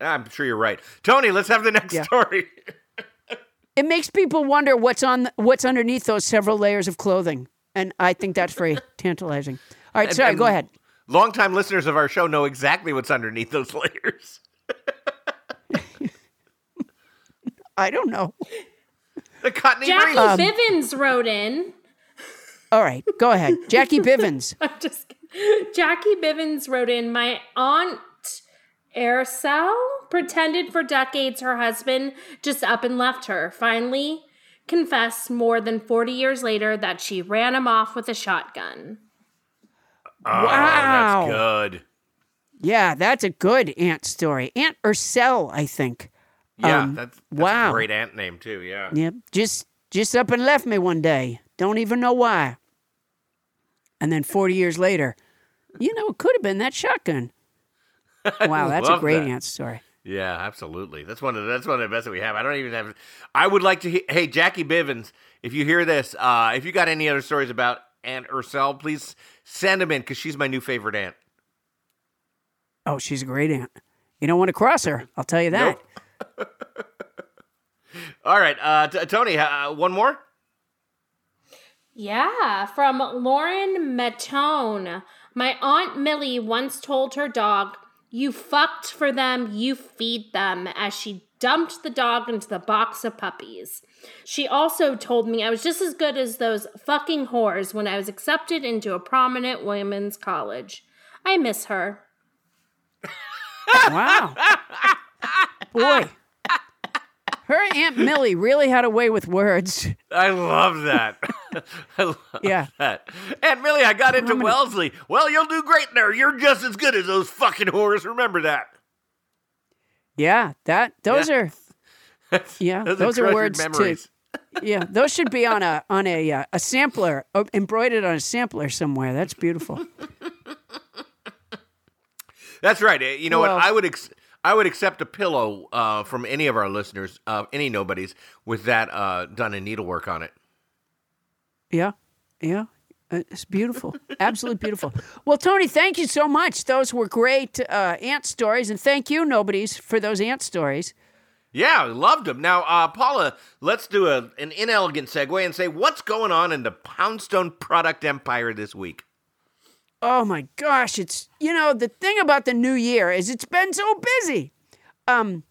I'm sure you're right. Toni, let's have the next Yeah. story. [LAUGHS] It makes people wonder what's on what's underneath those several layers of clothing, and I think that's very [LAUGHS] tantalizing. All right, And- sorry, and go ahead. Longtime listeners of our show know exactly what's underneath those layers. [LAUGHS] I don't know. The cottony Jackie breeze. Um, Bivens wrote in. All right, go ahead, [LAUGHS] Jackie Bivens. I'm just kidding. Jackie Bivens wrote in my aunt Ursel pretended for decades her husband just up and left her. Finally confessed more than 40 years later that she ran him off with a shotgun. Oh, Wow. that's good. Yeah, that's a good aunt story. Aunt Ursel, I think. Yeah, Um, that's, that's wow. a great ant name too. Yeah. Yep. Just just up and left me one day. Don't even know why. And then 40 years later, you know, it could have been that shotgun. [LAUGHS] Wow, that's a great that. aunt story. Yeah, absolutely. That's one of that's one of the best that we have. I don't even have. I would like to. He- hey, Jackie Bivens, if you hear this, uh, if you got any other stories about Aunt Ursel, please send them in because she's my new favorite aunt. Oh, she's a great aunt. You don't want to cross her. I'll tell you that. [LAUGHS] All right, uh, t- Toni, uh, one more. Yeah, from Lauren Matone. My Aunt Millie once told her dog, You fucked for them, you feed them, as she dumped the dog into the box of puppies. She also told me I was just as good as those fucking whores when I was accepted into a prominent women's college. I miss her. Wow. [LAUGHS] Boy. Her Aunt Millie really had a way with words. [LAUGHS] I love that. [LAUGHS] I love Yeah. that. Aunt Millie, I got into gonna- Wellesley. Well, you'll do great there. You're just as good as those fucking whores. Remember that. Yeah, that those Yeah. are yeah, Those, [LAUGHS] those, are, are, words memories. too. Yeah, those should be on a on a uh, a sampler, uh, embroidered on a sampler somewhere. That's beautiful. That's right. Uh, You know Well- what? I would ex- I would accept a pillow uh, from any of our listeners, uh, any nobodies, with that uh, done in needlework on it. Yeah, yeah, Uh, it's beautiful, [LAUGHS] absolutely beautiful. Well, Toni, thank you so much. Those were great uh, ant stories, and thank you, nobodies, for those ant stories. Yeah, I loved them. Now, uh, Paula, let's do a, an inelegant segue and say what's going on in the Poundstone product empire this week. Oh my gosh, it's you know the thing about the new year is it's been so busy. Um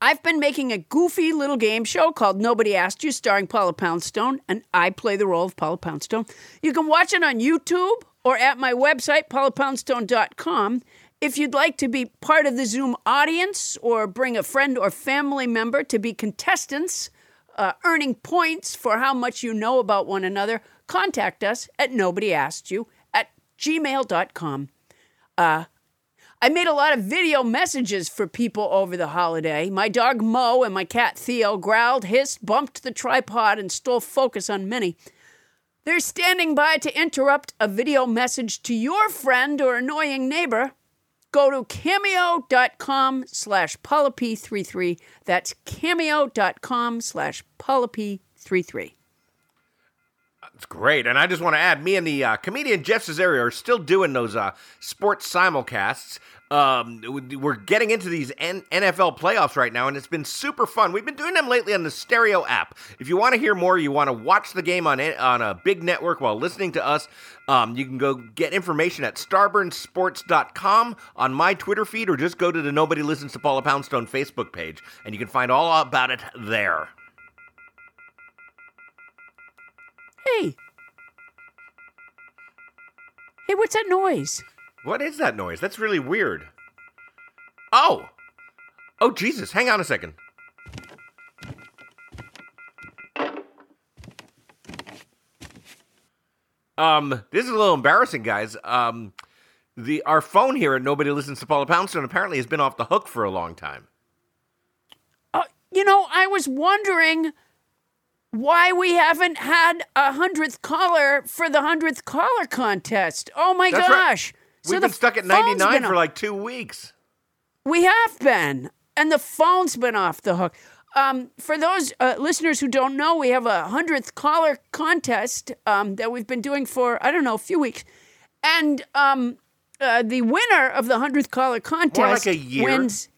I've been making a goofy little game show called Nobody Asked You starring Paula Poundstone and I play the role of Paula Poundstone. You can watch it on YouTube or at my website paulapoundstone.com. If you'd like to be part of the Zoom audience or bring a friend or family member to be contestants, uh, earning points for how much you know about one another, contact us at Nobody Asked You gmail.com. Uh, I made a lot of video messages for people over the holiday. My dog Mo and my cat Theo growled, hissed, bumped the tripod, and stole focus on Minnie. They're standing by to interrupt a video message to your friend or annoying neighbor. Go to cameo.com slash polyp33. That's cameo.com slash polyp33. It's great. And I just want to add, me and the uh, comedian Jeff Cesario are still doing those uh, sports simulcasts. Um, we- we're getting into these N- NFL playoffs right now, and it's been super fun. We've been doing them lately on the Stereo app. If you want to hear more, you want to watch the game on it, on a big network while listening to us, um, you can go get information at starburnsports.com on my Twitter feed, or just go to the Nobody Listens to Paula Poundstone Facebook page, and you can find all about it there. Hey. Hey, what's that noise? What is that noise? That's really weird. Oh! Oh, Jesus. Hang on a second. Um, this is a little embarrassing, guys. Um, the our phone here at Nobody Listens to Paula Poundstone apparently has been off the hook for a long time. Uh, you know, I was wondering why we haven't had a hundredth caller for the hundredth caller contest. Oh my That's right. gosh! We've the been stuck at 99 for like two weeks. We have been, and the phone's been off the hook. Um, for those uh, listeners who don't know, we have a hundredth caller contest um, that we've been doing for I don't know a few weeks, and um, uh, the winner of the hundredth caller contest year. wins.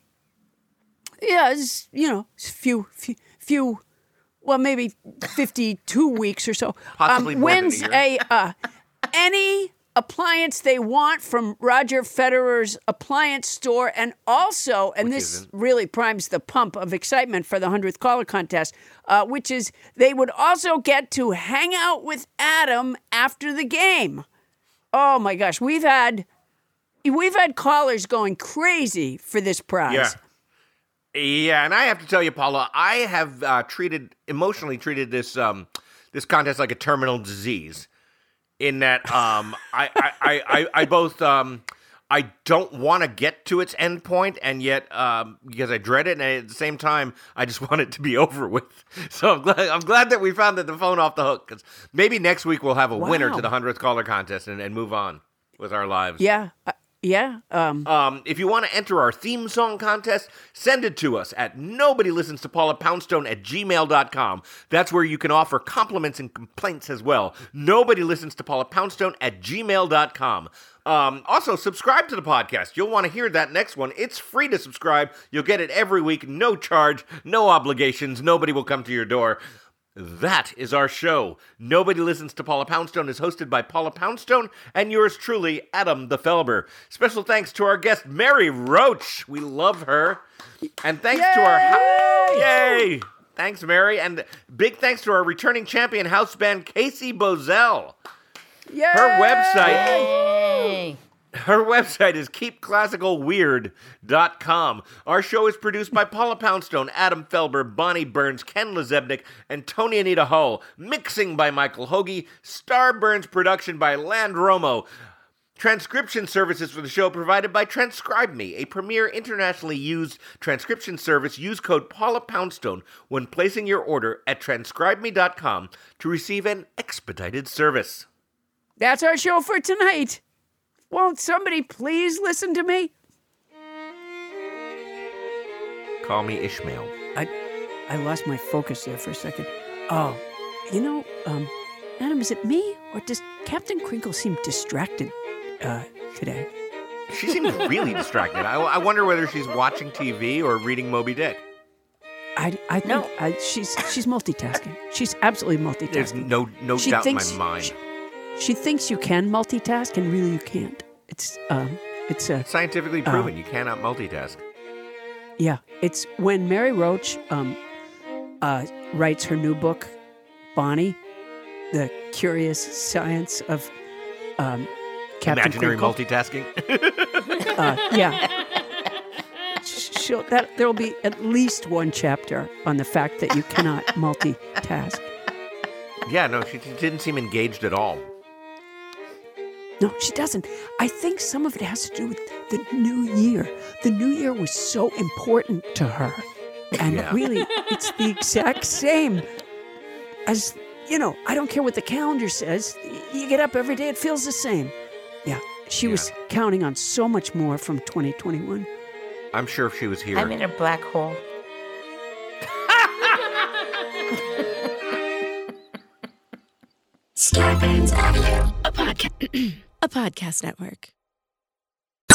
Yeah, it's, you know, it's a few, few, few, well, maybe fifty-two [LAUGHS] weeks or so. Possibly um, more than a wins a uh, any appliance they want from Roger Federer's appliance store, and also, and this isn't- really primes the pump of excitement for the hundredth caller contest, uh, which is they would also get to hang out with Adam after the game. Oh my gosh, we've had we've had callers going crazy for this prize. Yeah. Yeah, and I have to tell you, Paula, I have uh, treated emotionally treated this um, this contest like a terminal disease. In that, um, I, I, I, I, I both um, I don't want to get to its end point, and yet um, because I dread it, and at the same time, I just [LAUGHS] want it to be over with. So I'm glad I'm glad that we found that the phone off the hook. Because maybe next week we'll have a winner to the hundredth caller contest and, and move on with our lives. Yeah. Yeah. Um, Um, if you want to enter our theme song contest, send it to us at nobody at gmail.com. That's where you can offer compliments and complaints as well. Nobody listens to Paula Poundstone at gmail.com. Um, also, subscribe to the podcast. You'll want to hear that next one. It's free to subscribe. You'll get it every week, no charge, no obligations. Nobody will come to your door. That is our show. Nobody Listens to Paula Poundstone is hosted by Paula Poundstone and yours truly, Adam the Felber. Special thanks to our guest, Mary Roach. We love her. And thanks to our. Yay! Thanks, Mary. And big thanks to our returning champion house band, Casey Bozell. yeah. Her website. Yay. Her website is keepclassicalweird.com. Our show is produced by Paula Poundstone, Adam Felber, Bonnie Burns, Ken LaZebnik, and Toni Anita Hull. Mixing by Michael Hoagie. Starburns production by Land Romo. Transcription services for the show provided by TranscribeMe, a premier internationally used transcription service. Use code Paula Poundstone when placing your order at transcribeme.com to receive an expedited service. That's our show for tonight. Won't somebody please listen to me? Call me Ishmael. I I lost my focus there for a second. Oh, you know, um, Adam, is it me or does Captain Crinkle seem distracted uh, today? She seems [LAUGHS] really distracted. I, I wonder whether she's watching TV or reading Moby Dick. I, I think No. I, she's she's multitasking. She's absolutely multitasking. There's no no She doubt in my mind. She, she thinks you can multitask, and really you can't. It's um, it's a Scientifically proven, you cannot multitask. Yeah, it's when Mary Roach um, uh, writes her new book, Bonnie, the curious science of um, Captain Imaginary Crinkle. multitasking. [LAUGHS] uh, yeah. She'll, that there will be at least one chapter on the fact that you cannot multitask. yeah, no, she didn't seem engaged at all. No, she doesn't. I think some of it has to do with the new year. The new year was so important to her. And Yeah. really, [LAUGHS] it's the exact same as, you know, I don't care what the calendar says. You get up every day, it feels the same. Yeah, she was counting on so much more from 2021. I'm sure if she was here. I'm in a black hole. [LAUGHS] Starburns Audio. [CLEARS THROAT] a podcast network.